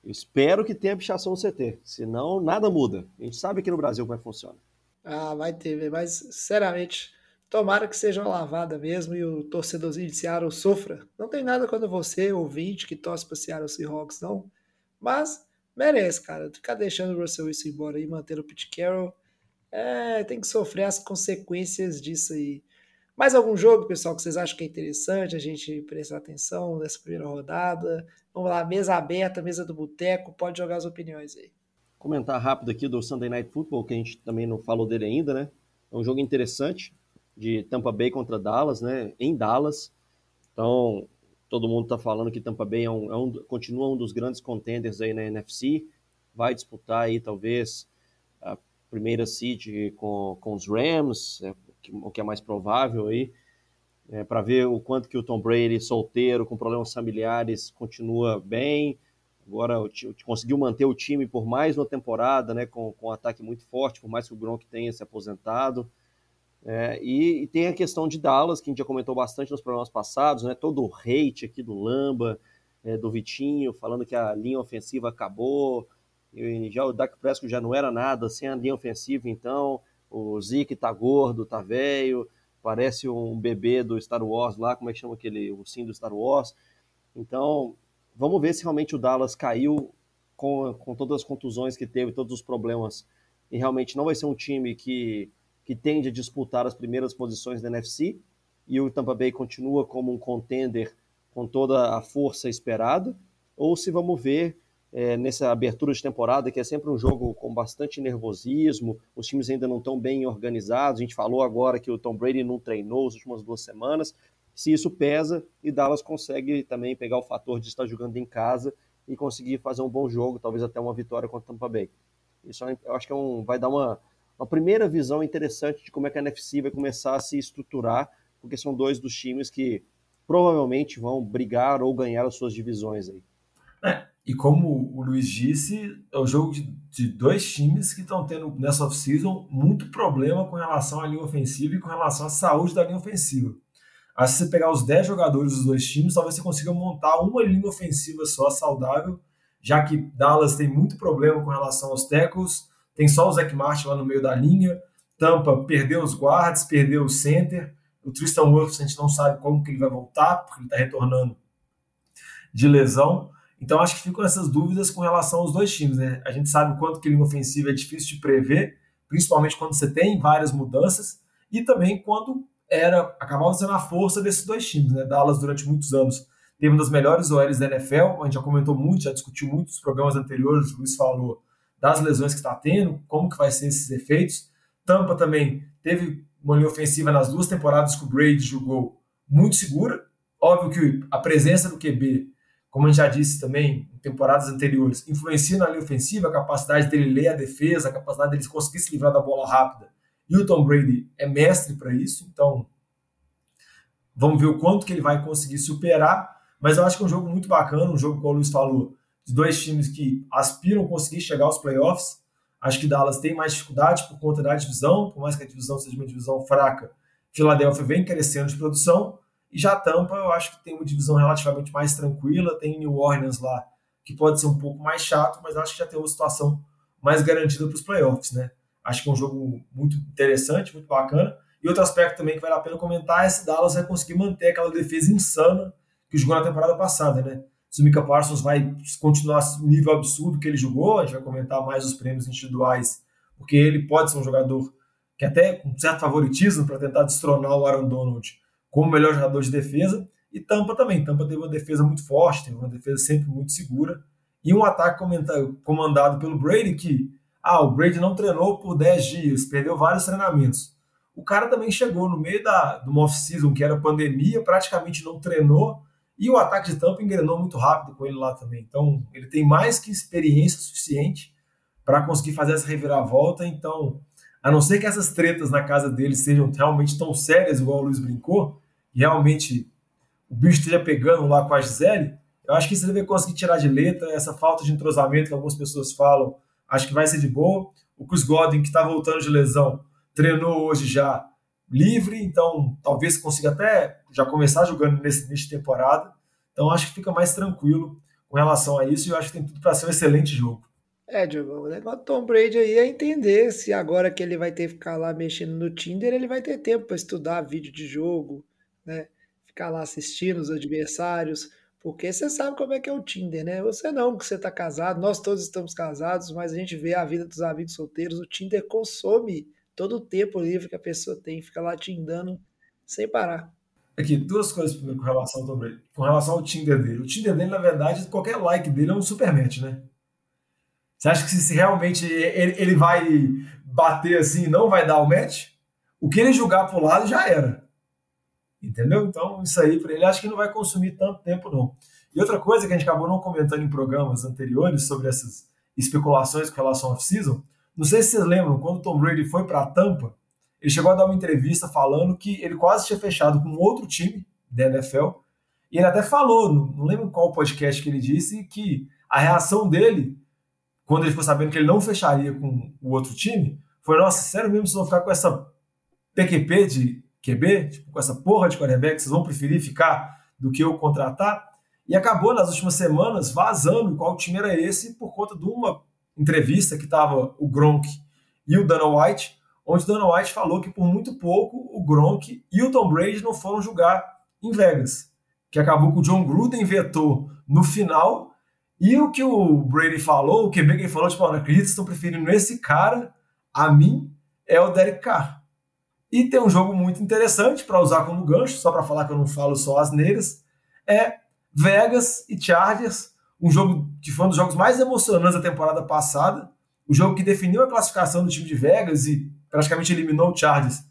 Speaker 6: espero que tenha pichação no CT, senão nada muda. A gente sabe aqui no Brasil como é que funciona.
Speaker 3: Ah, vai ter, mas sinceramente, tomara que seja uma lavada mesmo e o torcedorzinho de Seattle sofra. Não tem nada contra você, ouvinte, que torce para Seattle Seahawks, não. Mas merece, cara. Ficar deixando o Russell Wilson embora e manter o Pete Carroll, é, tem que sofrer as consequências disso aí. Mais algum jogo, pessoal, que vocês acham que é interessante a gente prestar atenção nessa primeira rodada? Vamos lá, mesa aberta, mesa do boteco, pode jogar as opiniões aí.
Speaker 6: Comentar rápido aqui do Sunday Night Football, que a gente também não falou dele ainda, né? É um jogo interessante de Tampa Bay contra Dallas, né? Em Dallas. Então, todo mundo está falando que Tampa Bay é um, é um, continua um dos grandes contenders aí na NFC. Vai disputar aí, talvez, a primeira seed com, com os Rams, é, o que é mais provável aí, é, para ver o quanto que o Tom Brady, solteiro, com problemas familiares, continua bem. Agora conseguiu manter o time por mais uma temporada, né, com, com um ataque muito forte, por mais que o Gronk tenha se aposentado. É, e, e, tem a questão de Dallas, que a gente já comentou bastante nos programas passados, né, todo o hate aqui do Lamba, é, do Vitinho, falando que a linha ofensiva acabou, e já o Dak Prescott já não era nada sem a linha ofensiva, então o Zeke tá gordo, tá velho, parece um bebê do Star Wars lá, como é que chama aquele ursinho do Star Wars. Então, vamos ver se realmente o Dallas caiu com, com todas as contusões que teve, todos os problemas, e realmente não vai ser um time que, que tende a disputar as primeiras posições da NFC, e o Tampa Bay continua como um contender com toda a força esperada, ou se vamos ver é, nessa abertura de temporada, que é sempre um jogo com bastante nervosismo, os times ainda não estão bem organizados. A gente falou agora que o Tom Brady não treinou as últimas duas semanas. Se isso pesa, e Dallas consegue também pegar o fator de estar jogando em casa e conseguir fazer um bom jogo, talvez até uma vitória contra o Tampa Bay. Isso é, eu acho que é um, vai dar uma, uma primeira visão interessante de como é que a NFC vai começar a se estruturar, porque são dois dos times que provavelmente vão brigar ou ganhar as suas divisões aí.
Speaker 4: É, e como o Luiz disse, é o jogo de, de dois times que estão tendo nessa off-season muito problema com relação à linha ofensiva e com relação à saúde da linha ofensiva. Se você pegar os 10 jogadores dos dois times, talvez você consiga montar uma linha ofensiva só saudável, já que Dallas tem muito problema com relação aos tackles, tem só o Zach Martin lá no meio da linha, Tampa perdeu os guards, perdeu o center, o Tristan Wirfs a gente não sabe como que ele vai voltar, porque ele está retornando de lesão. Então acho que ficam essas dúvidas com relação aos dois times, né? A gente sabe o quanto que linha ofensiva é difícil de prever, principalmente quando você tem várias mudanças e também quando era acabava sendo a força desses dois times, né? Dallas durante muitos anos teve uma das melhores OLs da NFL, a gente já comentou muito, já discutiu muito nos programas anteriores, o Luiz falou das lesões que está tendo, como que vai ser esses efeitos. Tampa também teve uma linha ofensiva nas duas temporadas que o Brady jogou muito segura. Óbvio que a presença do QB como a gente já disse também em temporadas anteriores, influencia na linha ofensiva, a capacidade dele ler a defesa, a capacidade dele conseguir se livrar da bola rápida. E o Tom Brady é mestre para isso, então vamos ver o quanto que ele vai conseguir superar. Mas eu acho que é um jogo muito bacana, um jogo, como o Luiz falou, de dois times que aspiram conseguir chegar aos playoffs. Acho que Dallas tem mais dificuldade por conta da divisão, por mais que a divisão seja uma divisão fraca. Philadelphia vem crescendo de produção, e já Tampa, eu acho que tem uma divisão relativamente mais tranquila, tem New Orleans lá, que pode ser um pouco mais chato, mas acho que já tem uma situação mais garantida para os playoffs, né? Acho que é um jogo muito interessante, muito bacana. E outro aspecto também que vale a pena comentar é se Dallas vai conseguir manter aquela defesa insana que jogou na temporada passada, né? Se o Mika Parsons vai continuar no nível absurdo que ele jogou, a gente vai comentar mais os prêmios individuais, porque ele pode ser um jogador que até com certo favoritismo para tentar destronar o Aaron Donald como melhor jogador de defesa. E Tampa também. Tampa teve uma defesa muito forte, teve uma defesa sempre muito segura. E um ataque comandado pelo Brady, que ah, o Brady não treinou por 10 dias, perdeu vários treinamentos. O cara também chegou no meio da, do off-season, que era pandemia, praticamente não treinou, e o ataque de Tampa engrenou muito rápido com ele lá também. Então, ele tem mais que experiência suficiente para conseguir fazer essa reviravolta. Então, a não ser que essas tretas na casa dele sejam realmente tão sérias, igual o Luiz brincou, e realmente o bicho esteja pegando lá com a Gisele, eu acho que você deve conseguir tirar de letra essa falta de entrosamento que algumas pessoas falam, acho que vai ser de boa. O Chris Godwin, que está voltando de lesão, treinou hoje já livre, então talvez consiga até já começar jogando nesse início de temporada. Então acho que fica mais tranquilo com relação a isso e eu acho que tem tudo para ser um excelente jogo.
Speaker 3: É, Diogo, o negócio do Tom Brady aí é entender se agora que ele vai ter que ficar lá mexendo no Tinder, ele vai ter tempo para estudar vídeo de jogo, né? Ficar lá assistindo os adversários, porque você sabe como é que é o Tinder, né? Você não, que você tá casado, nós todos estamos casados, mas a gente vê a vida dos amigos solteiros, o Tinder consome todo o tempo livre que a pessoa tem, fica lá tindando sem parar.
Speaker 4: Aqui, duas coisas com relação ao Tom Brady. Com relação ao Tinder dele. O Tinder dele, na verdade, qualquer like dele é um super match, né? Você acha que se realmente ele, ele vai bater assim não vai dar o match, o que ele julgar pro lado já era. Entendeu? Então, isso aí para ele acho que não vai consumir tanto tempo, não. E outra coisa que a gente acabou não comentando em programas anteriores sobre essas especulações com relação ao off-season, não sei se vocês lembram, quando o Tom Brady foi para Tampa, ele chegou a dar uma entrevista falando que ele quase tinha fechado com outro time da NFL, e ele até falou, não, lembro qual podcast que ele disse, que a reação dele quando ele ficou sabendo que ele não fecharia com o outro time, foi, nossa, sério mesmo, vocês vão ficar com essa PQP de QB, tipo, com essa porra de quarterback, vocês vão preferir ficar do que eu contratar? E acabou nas últimas semanas vazando qual time era esse por conta de uma entrevista que estava o Gronk e o Dana White, onde Dana White falou que por muito pouco o Gronk e o Tom Brady não foram jogar em Vegas, que acabou que o John Gruden vetou no final e o que o Brady falou, o QB que ele falou, tipo, não acredito que estão preferindo esse cara a mim, é o Derek Carr. E tem um jogo muito interessante para usar como gancho, só para falar que eu não falo só asneiras, é Vegas e Chargers, um jogo que foi um dos jogos mais emocionantes da temporada passada, o jogo que definiu a classificação do time de Vegas e praticamente eliminou o Chargers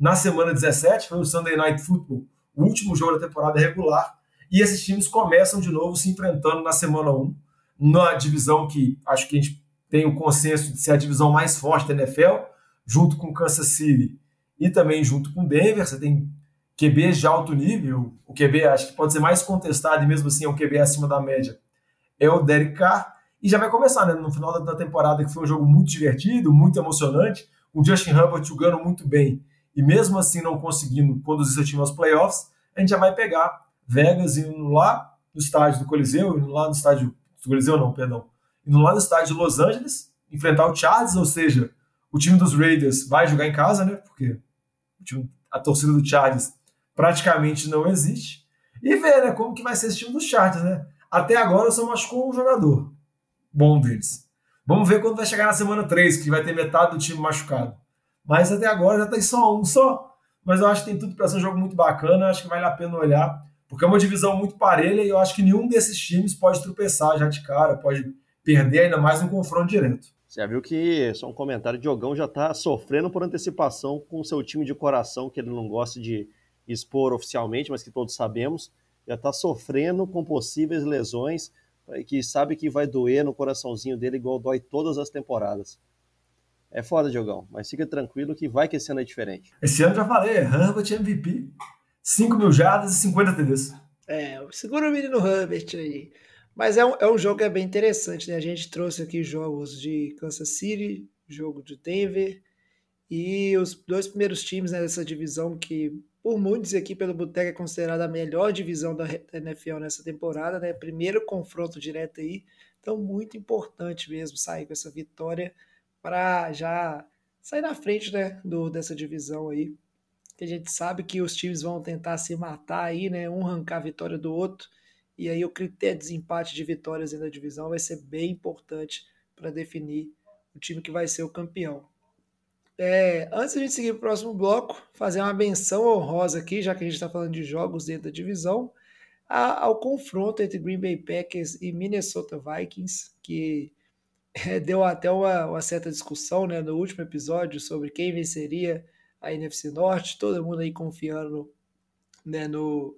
Speaker 4: na semana 17, foi o Sunday Night Football, o último jogo da temporada regular, e esses times começam de novo se enfrentando na semana 1, na divisão que acho que a gente tem o consenso de ser a divisão mais forte da NFL, junto com Kansas City e também junto com Denver. Você tem QB de alto nível, o QB acho que pode ser mais contestado e mesmo assim é um QB acima da média, é o Derek Carr. E já vai começar, né? No final da temporada, que foi um jogo muito divertido, muito emocionante, o Justin Herbert jogando muito bem e mesmo assim não conseguindo conduzir seu time aos playoffs, a gente já vai pegar Vegas indo lá no estádio do Coliseu, indo lá no estádio do Coliseu não, perdão, indo lá no estádio de Los Angeles, enfrentar o Chargers, ou seja, o time dos Raiders vai jogar em casa, né? Porque a torcida do Chargers praticamente não existe. E ver, né, como que vai ser esse time dos Chargers, né? Até agora só machucou um jogador bom deles. Vamos ver quando vai chegar na semana 3, que vai ter metade do time machucado. Mas até agora já tem só um só. Mas eu acho que tem tudo para ser um jogo muito bacana, acho que vale a pena olhar porque é uma divisão muito parelha e eu acho que nenhum desses times pode tropeçar já de cara, pode perder ainda mais no confronto direto.
Speaker 6: Você já viu que, só um comentário, o Diogão já está sofrendo por antecipação com o seu time de coração, que ele não gosta de expor oficialmente, mas que todos sabemos, já está sofrendo com possíveis lesões, que sabe que vai doer no coraçãozinho dele igual dói todas as temporadas. É foda, Diogão, mas fica tranquilo que vai que esse ano é diferente.
Speaker 4: Esse ano já falei, Herbert MVP. 5 mil jardas e 50 TDs.
Speaker 3: É, segura o menino Herbert aí. Mas é um, é um jogo que é bem interessante, né? A gente trouxe aqui jogos de Kansas City, jogo de Denver, e os dois primeiros times né, dessa divisão que, por muitos aqui pelo Boteco, é considerada a melhor divisão da NFL nessa temporada, né? Primeiro confronto direto aí. Então, muito importante mesmo sair com essa vitória para já sair na frente né, do, dessa divisão aí que a gente sabe que os times vão tentar se matar aí, né? Um arrancar a vitória do outro. E aí o critério de desempate de vitórias na divisão vai ser bem importante para definir o time que vai ser o campeão. É, antes de a gente seguir para o próximo bloco, fazer uma menção honrosa aqui, já que a gente está falando de jogos dentro da divisão, a, ao confronto entre Green Bay Packers e Minnesota Vikings, que <laughs> é, deu até uma, uma certa discussão né, no último episódio sobre quem venceria a NFC Norte, todo mundo aí confiando né, no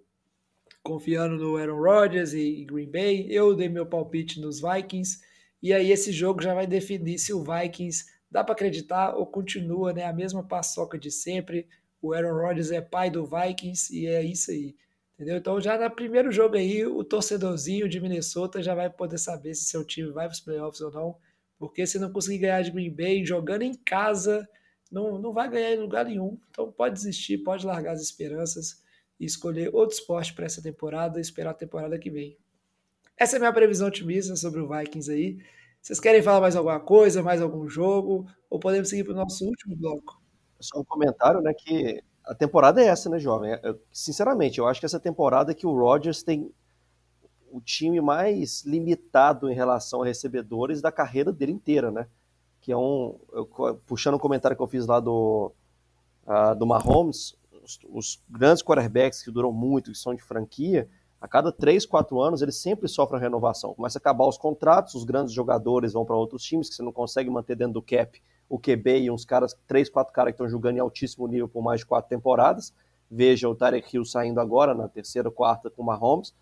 Speaker 3: confiando no Aaron Rodgers e, Green Bay. Eu dei meu palpite nos Vikings e aí esse jogo já vai definir se o Vikings dá para acreditar ou continua, né, a mesma paçoca de sempre. O Aaron Rodgers é pai do Vikings e é isso aí. Entendeu? Então já no primeiro jogo aí, o torcedorzinho de Minnesota já vai poder saber se seu time vai para os playoffs ou não, porque se não conseguir ganhar de Green Bay jogando em casa, não, não vai ganhar em lugar nenhum. Então pode desistir, pode largar as esperanças e escolher outro esporte para essa temporada e esperar a temporada que vem. Essa é a minha previsão otimista sobre o Vikings aí. Vocês querem falar mais alguma coisa, mais algum jogo? Ou podemos seguir para o nosso último bloco?
Speaker 6: Só um comentário, né, que a temporada é essa, né, jovem? Eu, sinceramente, eu acho que essa temporada é que o Rodgers tem o time mais limitado em relação a recebedores da carreira dele inteira, né? Que é um. Eu, puxando um comentário que eu fiz lá do, uh, do Mahomes, os, os, grandes quarterbacks que duram muito, que são de franquia, a cada 3, 4 anos eles sempre sofrem renovação. Começa a acabar os contratos, os grandes jogadores vão para outros times que você não consegue manter dentro do cap o QB e uns caras, 3, 4 caras que estão jogando em altíssimo nível por mais de 4 temporadas. Veja o Tarek Hill saindo agora na terceira, quarta com o Mahomes.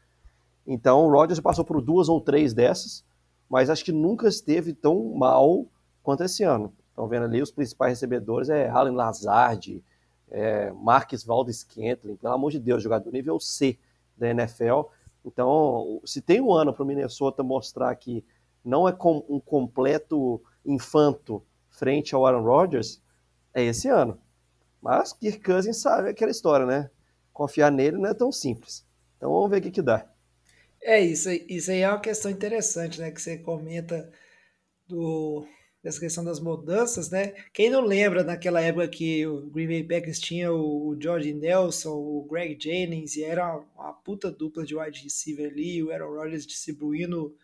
Speaker 6: Então o Rodgers passou por duas ou três dessas, mas acho que nunca esteve tão mal quanto esse ano. Estão vendo ali os principais recebedores é Allen Lazard, é Marques Valdes Scantling, pelo amor de Deus, jogador nível C da NFL. Então, se tem um ano para o Minnesota mostrar que não é com um completo infanto frente ao Aaron Rodgers, é esse ano. Mas Kirk Cousins sabe aquela história, né? Confiar nele não é tão simples. Então vamos ver o que, que dá.
Speaker 3: É isso, isso aí é uma questão interessante, né? Que você comenta do, dessa questão das mudanças, né? Quem não lembra naquela época que o Green Bay Packers tinha o George Nelson, o Greg Jennings, e era uma, puta dupla de wide receiver ali, o Aaron Rodgers distribuindo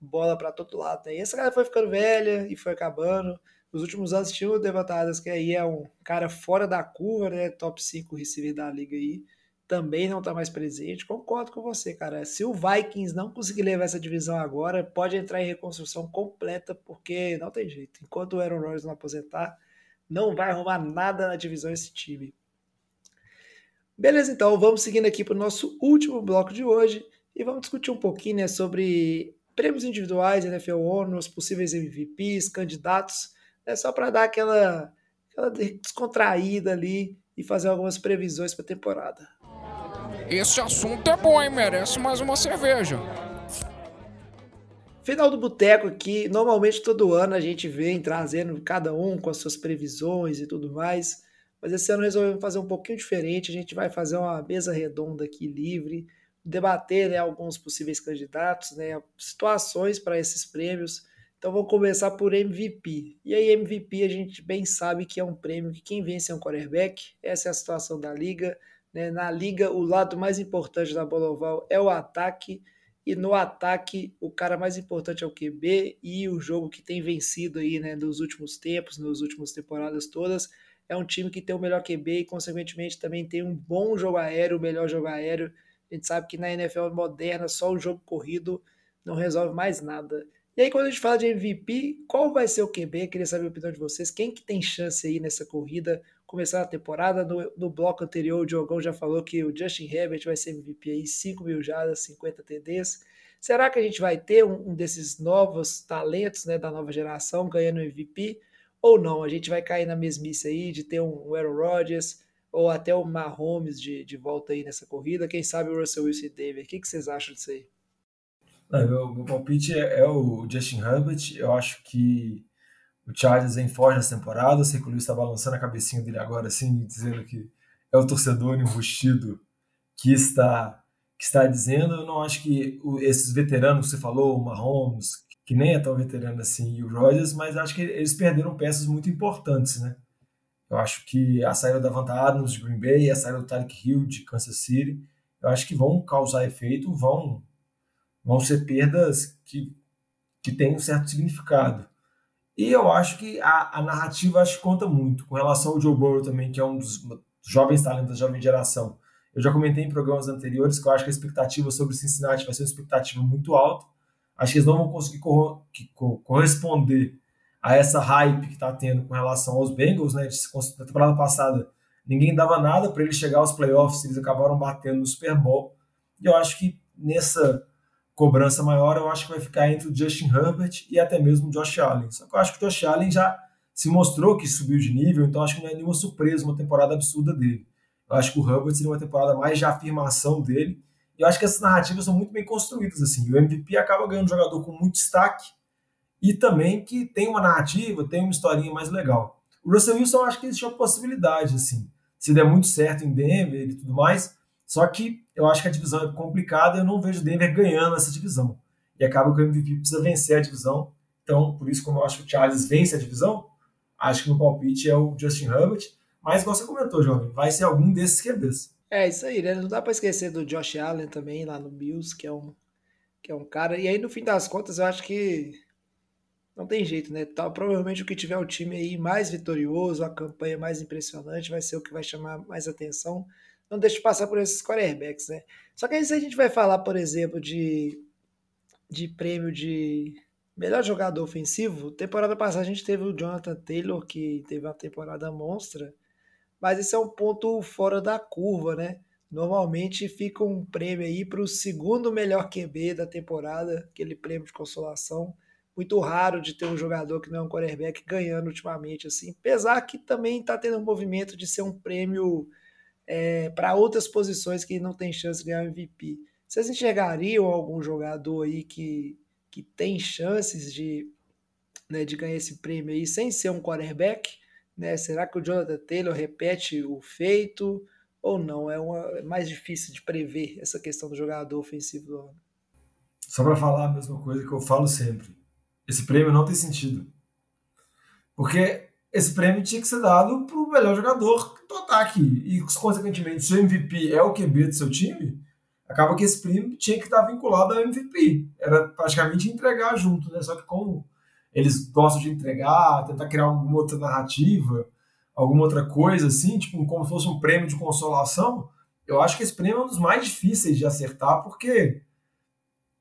Speaker 3: bola para todo lado, né? E essa cara foi ficando velha e foi acabando. Nos últimos anos tinha o Devontae que aí é um cara fora da curva, né? Top 5 receiver da liga aí também não está mais presente. Concordo com você, cara. Se o Vikings não conseguir levar essa divisão agora, pode entrar em reconstrução completa, porque não tem jeito. Enquanto o Aaron Rodgers não aposentar, não vai arrumar nada na divisão esse time. Beleza, então vamos seguindo aqui para o nosso último bloco de hoje e vamos discutir um pouquinho né, sobre prêmios individuais, NFL ONU, os possíveis MVPs, candidatos, né, só para dar aquela, aquela descontraída ali e fazer algumas previsões para a temporada.
Speaker 8: Esse assunto é bom, hein? Merece mais uma cerveja.
Speaker 3: Final do Boteco aqui, normalmente todo ano a gente vem trazendo cada um com as suas previsões e tudo mais, mas esse ano resolvemos fazer um pouquinho diferente, a gente vai fazer uma mesa redonda aqui livre, debater né, alguns possíveis candidatos, né, situações para esses prêmios, então vamos começar por MVP. E aí MVP a gente bem sabe que é um prêmio que quem vence é um quarterback, essa é a situação da liga, né? Na liga, o lado mais importante da bola oval é o ataque, e no ataque, o cara mais importante é o QB, e o jogo que tem vencido aí, né, nos últimos tempos, nas últimas temporadas todas, é um time que tem o melhor QB e, consequentemente, também tem um bom jogo aéreo, o melhor jogo aéreo. A gente sabe que na NFL moderna, só o jogo corrido não resolve mais nada. E aí, quando a gente fala de MVP, qual vai ser o QB? Queria saber a opinião de vocês. Quem que tem chance aí nessa corrida? Começar a temporada, no, no bloco anterior, o Diogão já falou que o Justin Herbert vai ser MVP aí, 5 mil jardas, 50 TDs. Será que a gente vai ter um, um desses novos talentos, né, da nova geração ganhando MVP? Ou não? A gente vai cair na mesmice aí de ter um, um Aaron Rodgers ou até o Mahomes de, de volta aí nessa corrida. Quem sabe o Russell Wilson e David. O que, que vocês acham disso aí?
Speaker 4: Não, meu, meu palpite é, é, o Justin Herbert. Eu acho que o Chargers vem forte nessa temporada. Sei que o Luiz está balançando a cabecinha dele agora, assim, dizendo que é o torcedor enrustido que está, que está dizendo. Eu não acho que esses veteranos que você falou, o Mahomes, que nem é tão veterano assim, e o Rodgers, mas acho que eles perderam peças muito importantes, né? Eu acho que a saída da Vanta Adams de Green Bay, a saída do Tarek Hill de Kansas City, eu acho que vão causar efeito, vão vão ser perdas que, que têm um certo significado. E eu acho que a, a narrativa acho que conta muito. Com relação ao Joe Burrow também, que é um dos jovens talentos da jovem geração. Eu já comentei em programas anteriores que eu acho que a expectativa sobre Cincinnati vai ser uma expectativa muito alta. Acho que eles não vão conseguir cor corresponder a essa hype que está tendo com relação aos Bengals. Né? Na temporada passada, ninguém dava nada para eles chegar aos playoffs, eles acabaram batendo no Super Bowl. E eu acho que nessa cobrança maior, eu acho que vai ficar entre o Justin Herbert e até mesmo o Josh Allen. Só que eu acho que o Josh Allen já se mostrou que subiu de nível, então acho que não é nenhuma surpresa uma temporada absurda dele. Eu acho que o Herbert seria uma temporada mais de afirmação dele. E eu acho que essas narrativas são muito bem construídas. assim. O MVP acaba ganhando um jogador com muito destaque e também que tem uma narrativa, tem uma historinha mais legal. O Russell Wilson, eu acho que existe uma possibilidade, assim. Se der muito certo em Denver e tudo mais, só que eu acho que a divisão é complicada e eu não vejo o Denver ganhando essa divisão. e acaba que o MVP precisa vencer a divisão. Então, por isso, como eu acho que o Charles vence a divisão, acho que no palpite é o Justin Herbert. Mas, igual você comentou, jovem, vai ser algum desses QBs.
Speaker 3: É isso aí, né? Não dá para esquecer do Josh Allen também lá no Bills, que é um que é um cara. E aí, no fim das contas, eu acho que não tem jeito, né? Tá, provavelmente o que tiver o time aí mais vitorioso, a campanha mais impressionante, vai ser o que vai chamar mais atenção. Não deixe de passar por esses quarterbacks, né? Só que aí se a gente vai falar, por exemplo, de, de prêmio de melhor jogador ofensivo, temporada passada a gente teve o Jonathan Taylor, que teve uma temporada monstra, mas esse é um ponto fora da curva, né? Normalmente fica um prêmio aí para o segundo melhor QB da temporada, aquele prêmio de consolação. Muito raro de ter um jogador que não é um quarterback ganhando ultimamente, assim. Apesar que também está tendo um movimento de ser um prêmio é, para outras posições que não tem chance de ganhar MVP. Vocês enxergariam algum jogador aí que, que tem chances de, né, de ganhar esse prêmio aí sem ser um quarterback? Né? Será que o Jonathan Taylor repete o feito? ou não? É, uma, é mais difícil de prever essa questão do jogador ofensivo do ano.
Speaker 4: Só para falar a mesma coisa que eu falo sempre: esse prêmio não tem sentido. Porque esse prêmio tinha que ser dado para o melhor jogador do ataque. E, consequentemente, se o MVP é o QB do seu time, acaba que esse prêmio tinha que estar vinculado ao MVP. Era praticamente entregar junto, né? Só que como eles gostam de entregar, tentar criar alguma outra narrativa, alguma outra coisa assim, tipo como se fosse um prêmio de consolação, eu acho que esse prêmio é um dos mais difíceis de acertar porque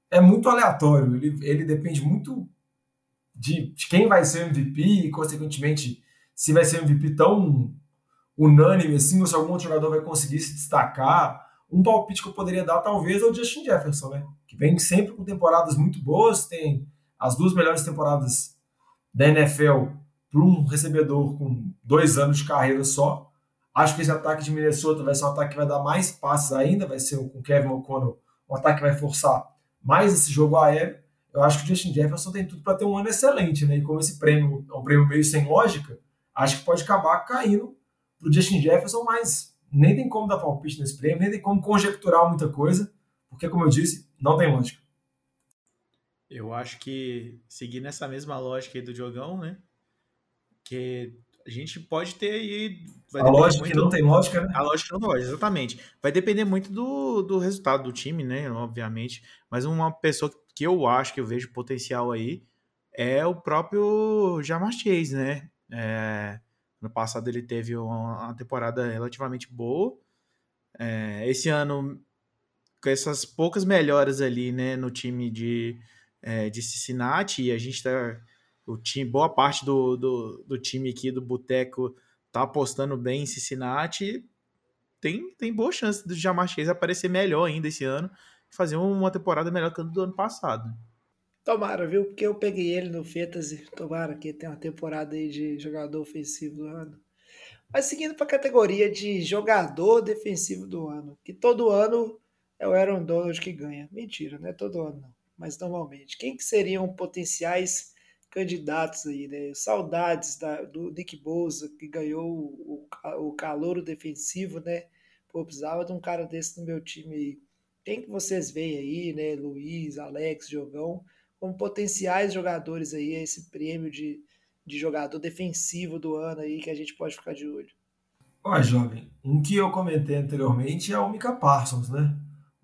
Speaker 4: é muito aleatório. Ele, ele depende muito de, de quem vai ser o MVP e, consequentemente, se vai ser um MVP tão unânime assim, ou se algum outro jogador vai conseguir se destacar. Um palpite que eu poderia dar, talvez, é o Justin Jefferson, né? Que vem sempre com temporadas muito boas, tem as duas melhores temporadas da NFL para um recebedor com dois anos de carreira só. Acho que esse ataque de Minnesota vai ser um ataque que vai dar mais passes ainda, vai ser com Kevin O'Connell um ataque que vai forçar mais esse jogo aéreo. Eu acho que o Justin Jefferson tem tudo para ter um ano excelente, né? E como esse prêmio é um prêmio meio sem lógica, acho que pode acabar caindo para o Justin Jefferson, mas nem tem como dar palpite nesse prêmio, nem tem como conjecturar muita coisa, porque, como eu disse, não tem lógica.
Speaker 5: Eu acho que, seguindo essa mesma lógica aí do Diogão, né? que a gente pode ter aí.
Speaker 4: a lógica muito, que não tem lógica, né?
Speaker 5: A lógica não tem lógica, exatamente. Vai depender muito do, do resultado do time, né? Obviamente. Mas uma pessoa que eu acho que eu vejo potencial aí é o próprio Jamar Chase, né? É, no passado ele teve uma, uma temporada relativamente boa. É, esse ano, com essas poucas melhoras ali, né, no time de, é, de Cincinnati, e a gente tá o time, boa parte do, do, do time aqui do Boteco tá apostando bem em Cincinnati. Tem, tem boa chance do Jamar Chase aparecer melhor ainda esse ano e fazer uma temporada melhor que a do ano passado.
Speaker 3: Tomara, viu? Porque eu peguei ele no Fantasy. Tomara que tenha uma temporada aí de jogador ofensivo do ano. Mas seguindo para a categoria de jogador defensivo do ano, que todo ano é o Aaron Donald que ganha. Mentira, não é todo ano não, mas normalmente. Quem que seriam potenciais candidatos aí, né? Saudades da, do Nick Bosa, que ganhou o, o calor defensivo, né? Pô, precisava de um cara desse no meu time aí. Quem que vocês veem aí, né? Luiz, Alex, Jogão, como potenciais jogadores aí, esse prêmio de, de jogador defensivo do ano aí que a gente pode ficar de olho.
Speaker 4: Ó, jovem, um que eu comentei anteriormente é o Mika Parsons, né?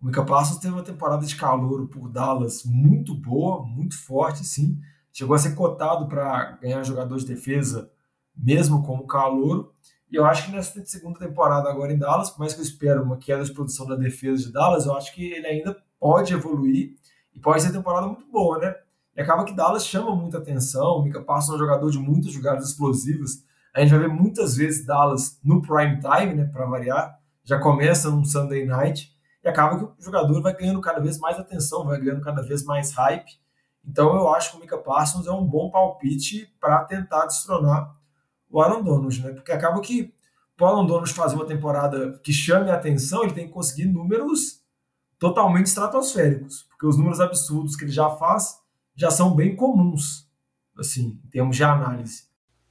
Speaker 4: O Mika Parsons teve uma temporada de calor por Dallas muito boa, muito forte, sim chegou a ser cotado para ganhar jogador de defesa, mesmo como calouro. E eu acho que nessa segunda temporada agora em Dallas, por mais que eu espero uma queda de produção da defesa de Dallas, eu acho que ele ainda pode evoluir e pode ser temporada muito boa, né? E acaba que Dallas chama muita atenção, o Mika passa um jogador de muitas jogadas explosivas. A gente vai ver muitas vezes Dallas no prime time, né, para variar. Já começa num Sunday night e acaba que o jogador vai ganhando cada vez mais atenção, vai ganhando cada vez mais hype. Então eu acho que o Mika Parsons é um bom palpite para tentar destronar o Aaron Donald, né? Porque acaba que o Aaron Donald fazer uma temporada que chame a atenção, ele tem que conseguir números totalmente estratosféricos, porque os números absurdos que ele já faz já são bem comuns, assim, em termos de análise.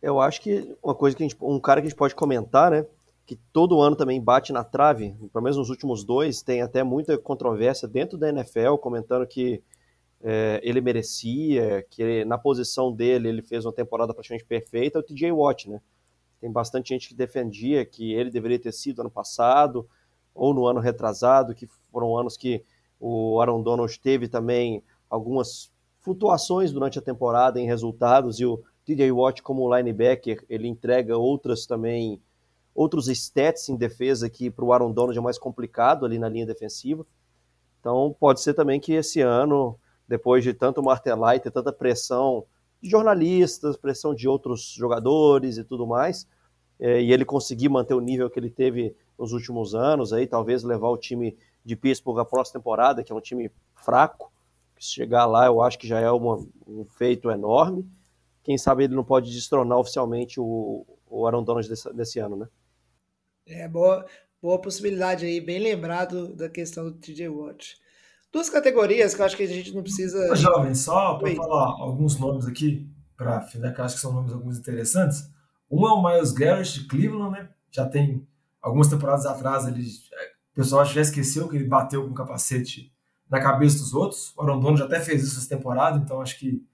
Speaker 6: Eu acho que uma coisa que gente, um cara que a gente pode comentar, né, que todo ano também bate na trave, pelo menos nos últimos dois, tem até muita controvérsia dentro da NFL, comentando que é, ele merecia, que na posição dele ele fez uma temporada praticamente perfeita, é o TJ Watt, né? Tem bastante gente que defendia que ele deveria ter sido ano passado ou no ano retrasado, que foram anos que o Aaron Donald teve também algumas flutuações durante a temporada em resultados e o TJ Watt como linebacker, ele entrega outras também outros stats em defesa que para o Aaron Donald é mais complicado ali na linha defensiva. Então pode ser também que esse ano, depois de tanto martelar e ter tanta pressão de jornalistas, pressão de outros jogadores e tudo mais, e ele conseguir manter o nível que ele teve nos últimos anos, aí talvez levar o time de Pittsburgh à próxima temporada, que é um time fraco, que se chegar lá eu acho que já é uma, um feito enorme. Quem sabe ele não pode destronar oficialmente o, o Aaron Donald desse, desse ano, né?
Speaker 3: É, boa, boa possibilidade aí, bem lembrado da questão do TJ Watt. Duas categorias que eu acho que a gente não precisa.
Speaker 4: Jovem, só para falar alguns nomes aqui, para final, que eu acho que são nomes alguns interessantes. Um é o Miles Garrett de Cleveland, né? Já tem algumas temporadas atrás, ele, o pessoal já esqueceu que ele bateu com o capacete na cabeça dos outros. O Aaron já até fez isso essa temporada, então acho que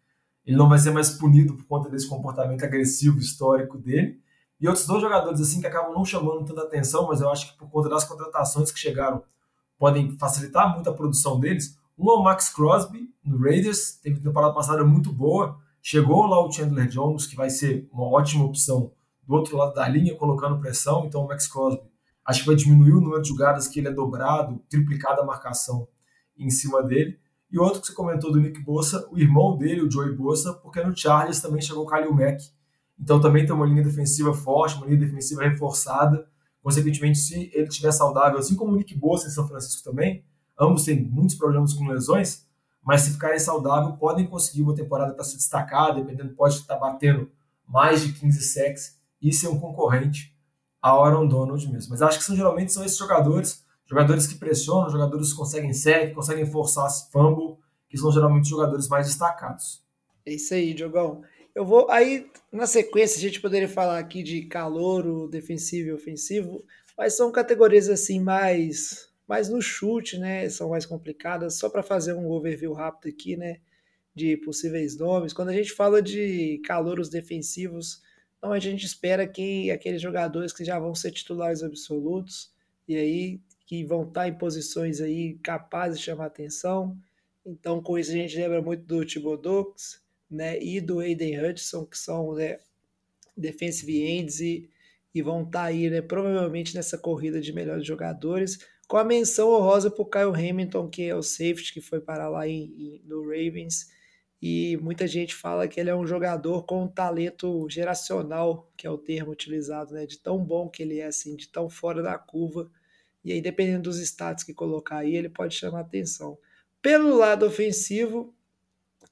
Speaker 4: ele não vai ser mais punido por conta desse comportamento agressivo histórico dele. E outros dois jogadores assim que acabam não chamando tanta atenção, mas eu acho que por conta das contratações que chegaram podem facilitar muito a produção deles. Um é o Max Crosby, no Raiders, teve temporada passada muito boa. Chegou lá o Chandler Jones, que vai ser uma ótima opção do outro lado da linha, colocando pressão. Então o Max Crosby acho que vai diminuir o número de jogadas que ele é dobrado, triplicada a marcação em cima dele. E outro que você comentou do Nick Bossa, o irmão dele, o Joey Bossa, porque no Chargers também chegou o Khalil Mack, então também tem uma linha defensiva forte, uma linha defensiva reforçada. Consequentemente, se ele estiver saudável, assim como o Nick Bosa em São Francisco também, ambos têm muitos problemas com lesões, mas se ficarem saudáveis, podem conseguir uma temporada para se destacar, dependendo, pode estar batendo mais de 15 sacks e ser um concorrente ao Aaron Donald mesmo. Mas acho que são, geralmente são esses jogadores, jogadores que pressionam, jogadores que conseguem sack, conseguem forçar fumble, que são geralmente jogadores mais destacados.
Speaker 3: É isso aí, Diogão. Eu vou. Aí, na sequência, a gente poderia falar aqui de calor, defensivo e ofensivo, mas são categorias assim mais, mais no chute, né? São mais complicadas. Só para fazer um overview rápido aqui, né? De possíveis nomes. Quando a gente fala de calouros defensivos, não a gente espera que aqueles jogadores que já vão ser titulares absolutos e aí que vão estar em posições aí capazes de chamar atenção. Então, com isso a gente lembra muito do Thibodeau, né, e do Aiden Hudson, que são né, defensive ends e, e vão estar tá aí, né, provavelmente nessa corrida de melhores jogadores, com a menção honrosa para o Kyle Hamilton, que é o safety que foi para lá em, em, no Ravens, e muita gente fala que ele é um jogador com um talento geracional, que é o termo utilizado, né, de tão bom que ele é, assim, de tão fora da curva, e aí dependendo dos status que colocar aí, ele pode chamar atenção. Pelo lado ofensivo,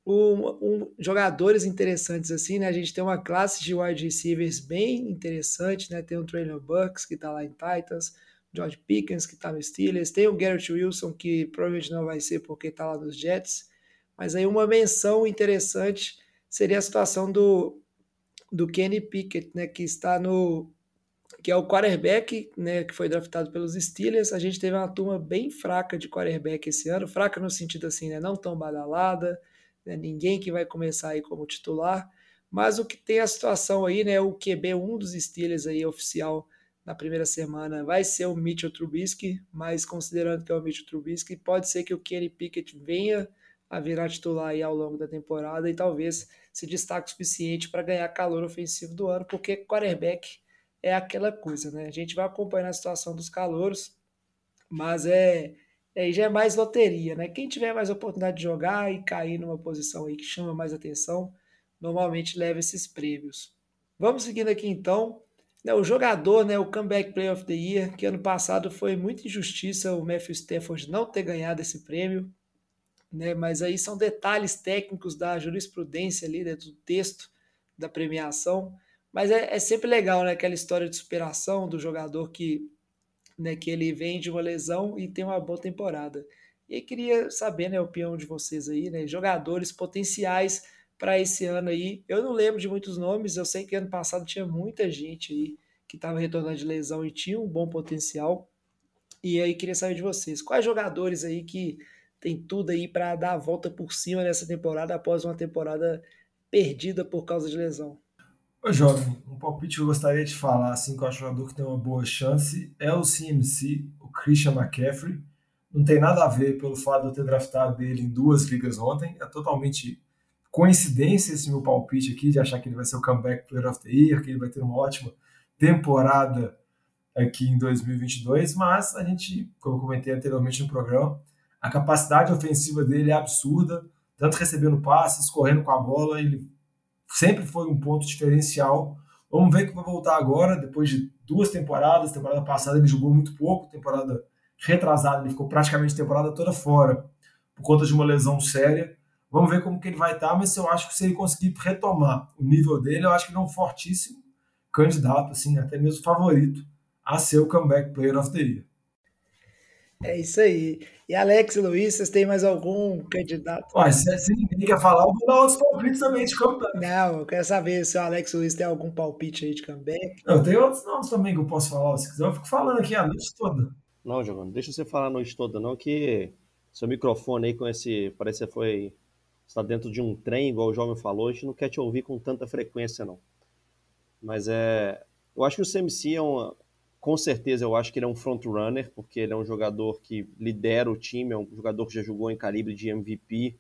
Speaker 3: um, um, jogadores interessantes assim, né? A gente tem uma classe de wide receivers bem interessante, né? Tem o Traylon Bucks, que tá lá em Titans, George Pickens, que tá no Steelers, tem o Garrett Wilson, que provavelmente não vai ser porque tá lá nos Jets, mas aí uma menção interessante seria a situação do, do Kenny Pickett, né? Que está no que é o quarterback, né, que foi draftado pelos Steelers. A gente teve uma turma bem fraca de quarterback esse ano, fraca no sentido assim, né, não tão badalada, né, ninguém que vai começar aí como titular, mas o que tem a situação aí, né, o QB, um dos Steelers aí oficial na primeira semana vai ser o Mitchell Trubisky, mas considerando que é o Mitchell Trubisky, pode ser que o Kenny Pickett venha a virar titular aí ao longo da temporada e talvez se destaque o suficiente para ganhar calor ofensivo do ano, porque quarterback é aquela coisa, né? A gente vai acompanhando a situação dos calouros, mas é aí já é mais loteria, né? Quem tiver mais oportunidade de jogar e cair numa posição aí que chama mais atenção, normalmente leva esses prêmios. Vamos seguindo aqui então. Né, o jogador, né, o Comeback Player of the Year, que ano passado foi muita injustiça o Matthew Stafford não ter ganhado esse prêmio, né, mas aí são detalhes técnicos da jurisprudência ali, dentro do texto da premiação. Mas é, é sempre legal, né, aquela história de superação do jogador que né, que ele vem de uma lesão e tem uma boa temporada. E queria saber, né, a opinião de vocês aí, né, jogadores potenciais para esse ano aí. Eu não lembro de muitos nomes, eu sei que ano passado tinha muita gente aí que estava retornando de lesão e tinha um bom potencial. E aí queria saber de vocês, quais jogadores aí que tem tudo aí para dar a volta por cima nessa temporada após uma temporada perdida por causa de lesão.
Speaker 4: Ô, jovem, um palpite que eu gostaria de falar, assim, que eu acho jogador que tem uma boa chance, é o CMC, o Christian McCaffrey. Não tem nada a ver pelo fato de eu ter draftado ele em duas ligas ontem, é totalmente coincidência esse meu palpite aqui, de achar que ele vai ser o comeback player of the year, que ele vai ter uma ótima temporada aqui em 2022, mas a gente, como eu comentei anteriormente no programa, a capacidade ofensiva dele é absurda, tanto recebendo passes, correndo com a bola, ele sempre foi um ponto diferencial. Vamos ver que vai voltar agora, depois de duas temporadas. Temporada passada ele jogou muito pouco, temporada retrasada ele ficou praticamente a temporada toda fora por conta de uma lesão séria. Vamos ver como que ele vai estar, mas eu acho que se ele conseguir retomar o nível dele, eu acho que ele é um fortíssimo candidato, assim, até mesmo favorito a ser o comeback player of the year.
Speaker 3: É isso aí. E Alex e Luiz, vocês têm mais algum candidato?
Speaker 4: Ué, se, se ninguém quer falar, eu vou dar outros palpites também de comeback.
Speaker 3: Não, eu quero saber se o Alex e o Luiz tem algum palpite aí de comeback.
Speaker 4: Não, tem outros nomes também que eu posso falar. Se quiser, eu fico falando aqui a noite toda.
Speaker 6: Não, Giovanni, deixa você falar a noite toda, não, que seu microfone aí com esse. Parece que foi. Está dentro de um trem, igual o jovem falou, a gente não quer te ouvir com tanta frequência, não. Mas é. Eu acho que o CMC é uma, com certeza eu acho que ele é um front runner, porque ele é um jogador que lidera o time, é um jogador que já jogou em calibre de MVP,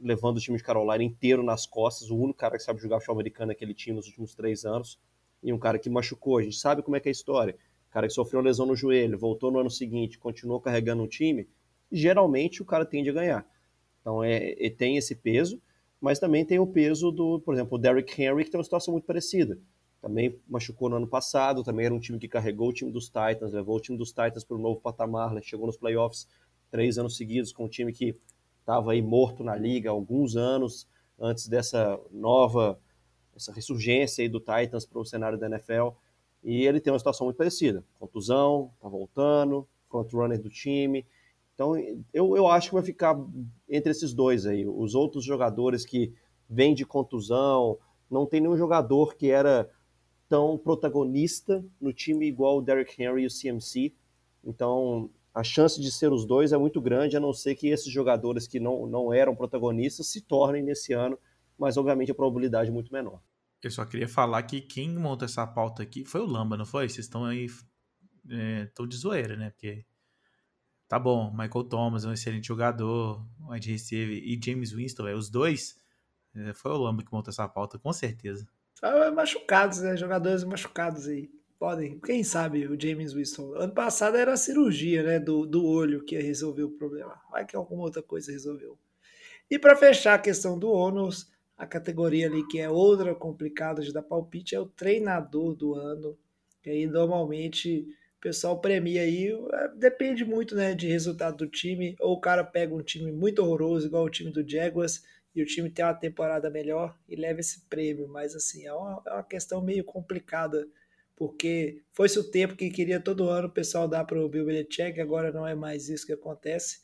Speaker 6: levando o time de Carolina inteiro nas costas, o único cara que sabe jogar futebol americano naquele time nos últimos três anos, e um cara que machucou, a gente sabe como é que é a história, cara que sofreu uma lesão no joelho, voltou no ano seguinte, continuou carregando um time, geralmente o cara tende a ganhar. Então é, é tem esse peso, mas também tem o peso do, por exemplo, o Derrick Henry, que tem uma situação muito parecida. Também machucou no ano passado, também era um time que carregou o time dos Titans, levou o time dos Titans para o novo patamar, né? chegou nos playoffs três anos seguidos com um time que estava aí morto na liga alguns anos antes dessa nova essa ressurgência aí do Titans para o cenário da NFL e ele tem uma situação muito parecida, contusão, tá voltando, front runner do time, então eu, eu acho que vai ficar entre esses dois aí, os outros jogadores que vêm de contusão, não tem nenhum jogador que era tão protagonista no time igual o Derrick Henry e o CMC. Então, a chance de ser os dois é muito grande, a não ser que esses jogadores que não, não eram protagonistas se tornem nesse ano, mas obviamente a probabilidade é muito menor.
Speaker 5: Eu só queria falar que quem montou essa pauta aqui foi o Lamba, não foi? Vocês estão aí. Estão é, de zoeira, né? Porque. Tá bom, Michael Thomas é um excelente jogador, wide receiver e James Winston, é, os dois. É, foi o Lamba que montou essa pauta, com certeza.
Speaker 3: Só machucados, né? Jogadores machucados aí. Podem, quem sabe o James Winston. Ano passado era a cirurgia, né? Do, do olho que resolveu o problema. Vai que alguma outra coisa resolveu. E para fechar a questão do ônus, a categoria ali que é outra complicada de dar palpite é o treinador do ano. E aí normalmente pessoal premia aí, é, depende muito né, de resultado do time, ou o cara pega um time muito horroroso, igual o time do Jaguars, e o time tem uma temporada melhor e leva esse prêmio. Mas assim, é uma, é uma questão meio complicada, porque foi-se o tempo que queria todo ano o pessoal dar para o Bill Belichick, agora não é mais isso que acontece.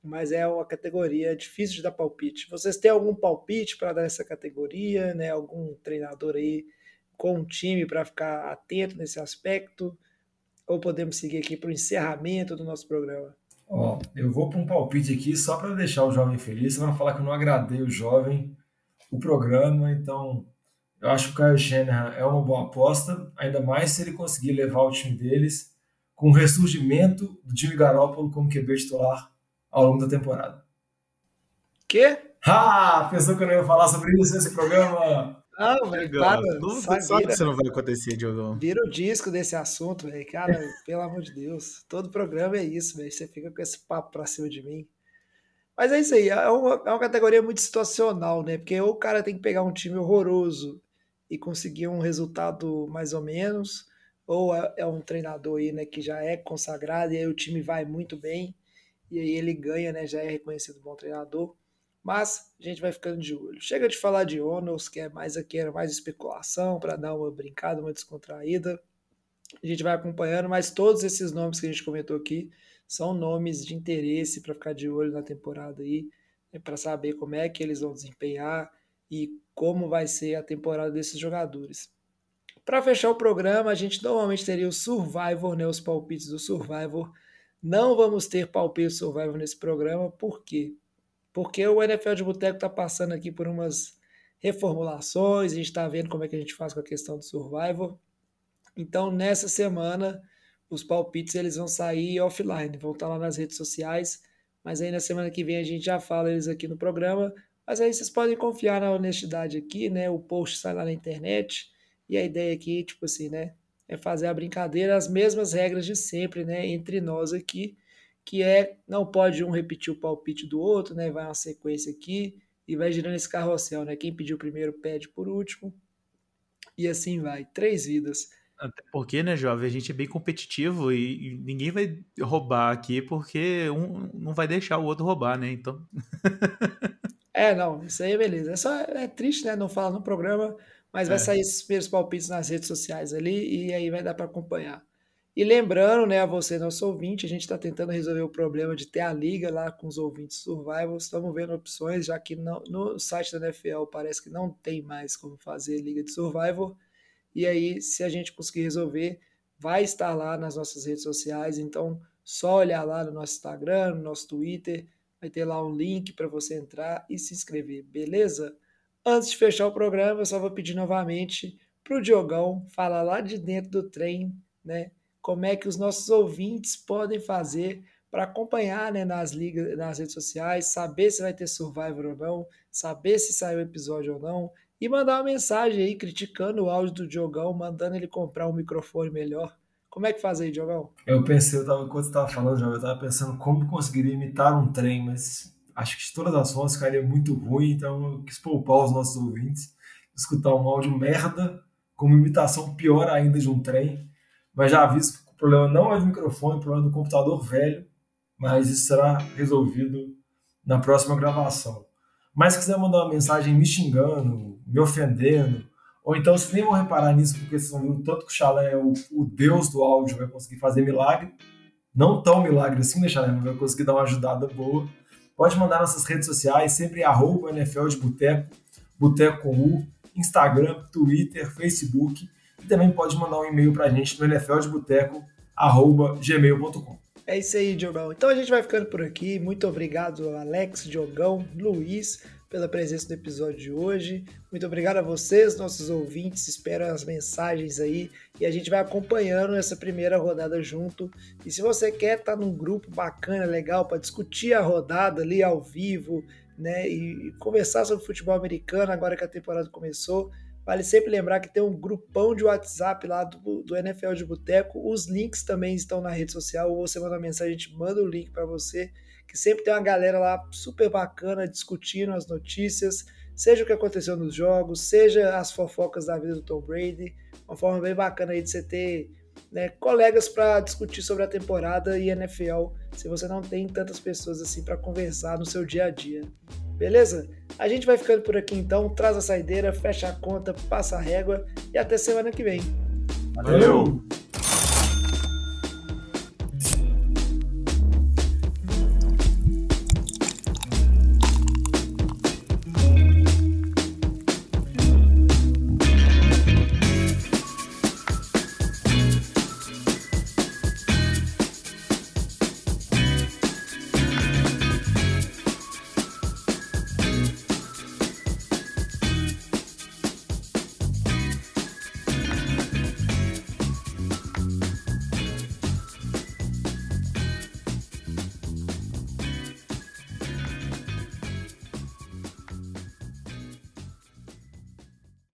Speaker 3: Mas é uma categoria difícil de dar palpite. Vocês têm algum palpite para dar essa categoria? Né? Algum treinador aí com um time para ficar atento nesse aspecto? Ou podemos seguir aqui para o encerramento do nosso programa?
Speaker 4: Ó, eu vou para um palpite aqui só para deixar o jovem feliz, para falar que eu não agradei o jovem, o programa, então eu acho que o Kyle Shanahan é uma boa aposta, ainda mais se ele conseguir levar o time deles com o ressurgimento do Jimmy Garoppolo como QB titular ao longo da temporada.
Speaker 3: Quê?
Speaker 4: Ah, pensou que eu não ia falar sobre isso nesse programa?
Speaker 3: Não, velho, para.
Speaker 5: Não, sabe vira, que isso não vai acontecer, Diogão.
Speaker 3: Vira o disco desse assunto, velho. Cara, <laughs> pelo amor de Deus. Todo programa é isso, velho. Você fica com esse papo pra cima de mim. Mas é isso aí. É uma, é uma categoria muito situacional, né? Porque ou o cara tem que pegar um time horroroso e conseguir um resultado mais ou menos, ou é, é um treinador aí, né, que já é consagrado e aí o time vai muito bem e aí ele ganha, né? Já é reconhecido bom treinador. Mas a gente vai ficando de olho. Chega de falar de Onos, que é mais aqui, era mais especulação, para dar uma brincada, uma descontraída. A gente vai acompanhando, mas todos esses nomes que a gente comentou aqui são nomes de interesse para ficar de olho na temporada aí, né, para saber como é que eles vão desempenhar e como vai ser a temporada desses jogadores. Para fechar o programa, a gente normalmente teria o Survivor, né, os palpites do Survivor, Não vamos ter palpite survival nesse programa, por quê? Porque o NFL de Boteco está passando aqui por umas reformulações, a gente está vendo como é que a gente faz com a questão do survival. Então, nessa semana, os palpites eles vão sair offline, vão estar lá nas redes sociais, mas aí na semana que vem a gente já fala eles aqui no programa. Mas aí vocês podem confiar na honestidade aqui, né? O post sai lá na internet e a ideia aqui, tipo assim, né? É fazer a brincadeira, as mesmas regras de sempre, né? Entre nós aqui, que é não pode um repetir o palpite do outro, né? Vai uma sequência aqui e vai girando esse carrossel, né? Quem pediu primeiro pede por último. E assim vai, três vidas.
Speaker 5: Até porque, né, jovem, a gente é bem competitivo e, e ninguém vai roubar aqui porque um não vai deixar o outro roubar, né? Então. <laughs>
Speaker 3: é, não, isso aí é beleza. É só é triste, né? Não fala no programa, mas vai
Speaker 5: É.
Speaker 3: sair esses primeiros palpites nas redes sociais ali e aí vai dar para acompanhar. E lembrando, né, a você, nosso ouvinte, a gente está tentando resolver o problema de ter a liga lá com os ouvintes survival. Estamos vendo opções, já que não- no site da NFL parece que não tem mais como fazer liga de survival. E aí, se a gente conseguir resolver, vai estar lá nas nossas redes sociais. Então, só olhar lá no nosso Instagram, no nosso Twitter, vai ter lá um link para você entrar e se inscrever, beleza? Antes de fechar o programa, eu só vou pedir novamente para o Diogão falar lá de dentro do trem, né? Como é que os nossos ouvintes podem fazer para acompanhar né, nas ligas, nas redes sociais, saber se vai ter Survivor ou não, saber se saiu o episódio ou não, e mandar uma mensagem aí criticando o áudio do Diogão, mandando ele comprar um microfone melhor. Como é que faz aí, Diogão?
Speaker 4: Eu pensei, eu tava, enquanto você estava falando, já, eu estava pensando como conseguiria imitar um trem, mas acho que de todas as formas ficaria muito ruim, então eu quis poupar os nossos ouvintes, escutar um áudio merda, com uma imitação pior ainda de um trem, mas já aviso que o problema não é do microfone, o problema é do computador velho, mas isso será resolvido na próxima gravação. Mas se quiser mandar uma mensagem me xingando, me ofendendo, ou então vocês nem vão reparar nisso, porque vocês vão ver o tanto que o Chalé é o, o deus do áudio, vai conseguir fazer milagre. Não tão milagre assim, né, Chalé? Mas vai conseguir dar uma ajudada boa. Pode mandar nossas redes sociais, sempre arroba NFL de Boteco, Boteco com U, Instagram, Twitter, Facebook. Também pode mandar um e-mail pra gente no nfldeboteco.gmail.com.
Speaker 3: É isso aí, Diogão. Então a gente vai ficando por aqui. Muito obrigado, Alex, Diogão, Luiz, pela presença no episódio de hoje. Muito obrigado a vocês, nossos ouvintes. Espero as mensagens aí e a gente vai acompanhando essa primeira rodada junto. E se você quer estar num grupo bacana, legal, para discutir a rodada ali ao vivo, né, e conversar sobre futebol americano agora que a temporada começou, Vale sempre lembrar que tem um grupão de WhatsApp lá do, do NFL de Boteco. Os links também estão na rede social. Ou você manda uma mensagem, a gente manda o link para você. Que sempre tem uma galera lá super bacana discutindo as notícias, seja o que aconteceu nos jogos, seja as fofocas da vida do Tom Brady. Uma forma bem bacana aí de você ter né, colegas para discutir sobre a temporada e NFL, se você não tem tantas pessoas assim para conversar no seu dia a dia. Beleza? A gente vai ficando por aqui então. Traz a saideira, fecha a conta, passa a régua e até semana que vem.
Speaker 4: Valeu!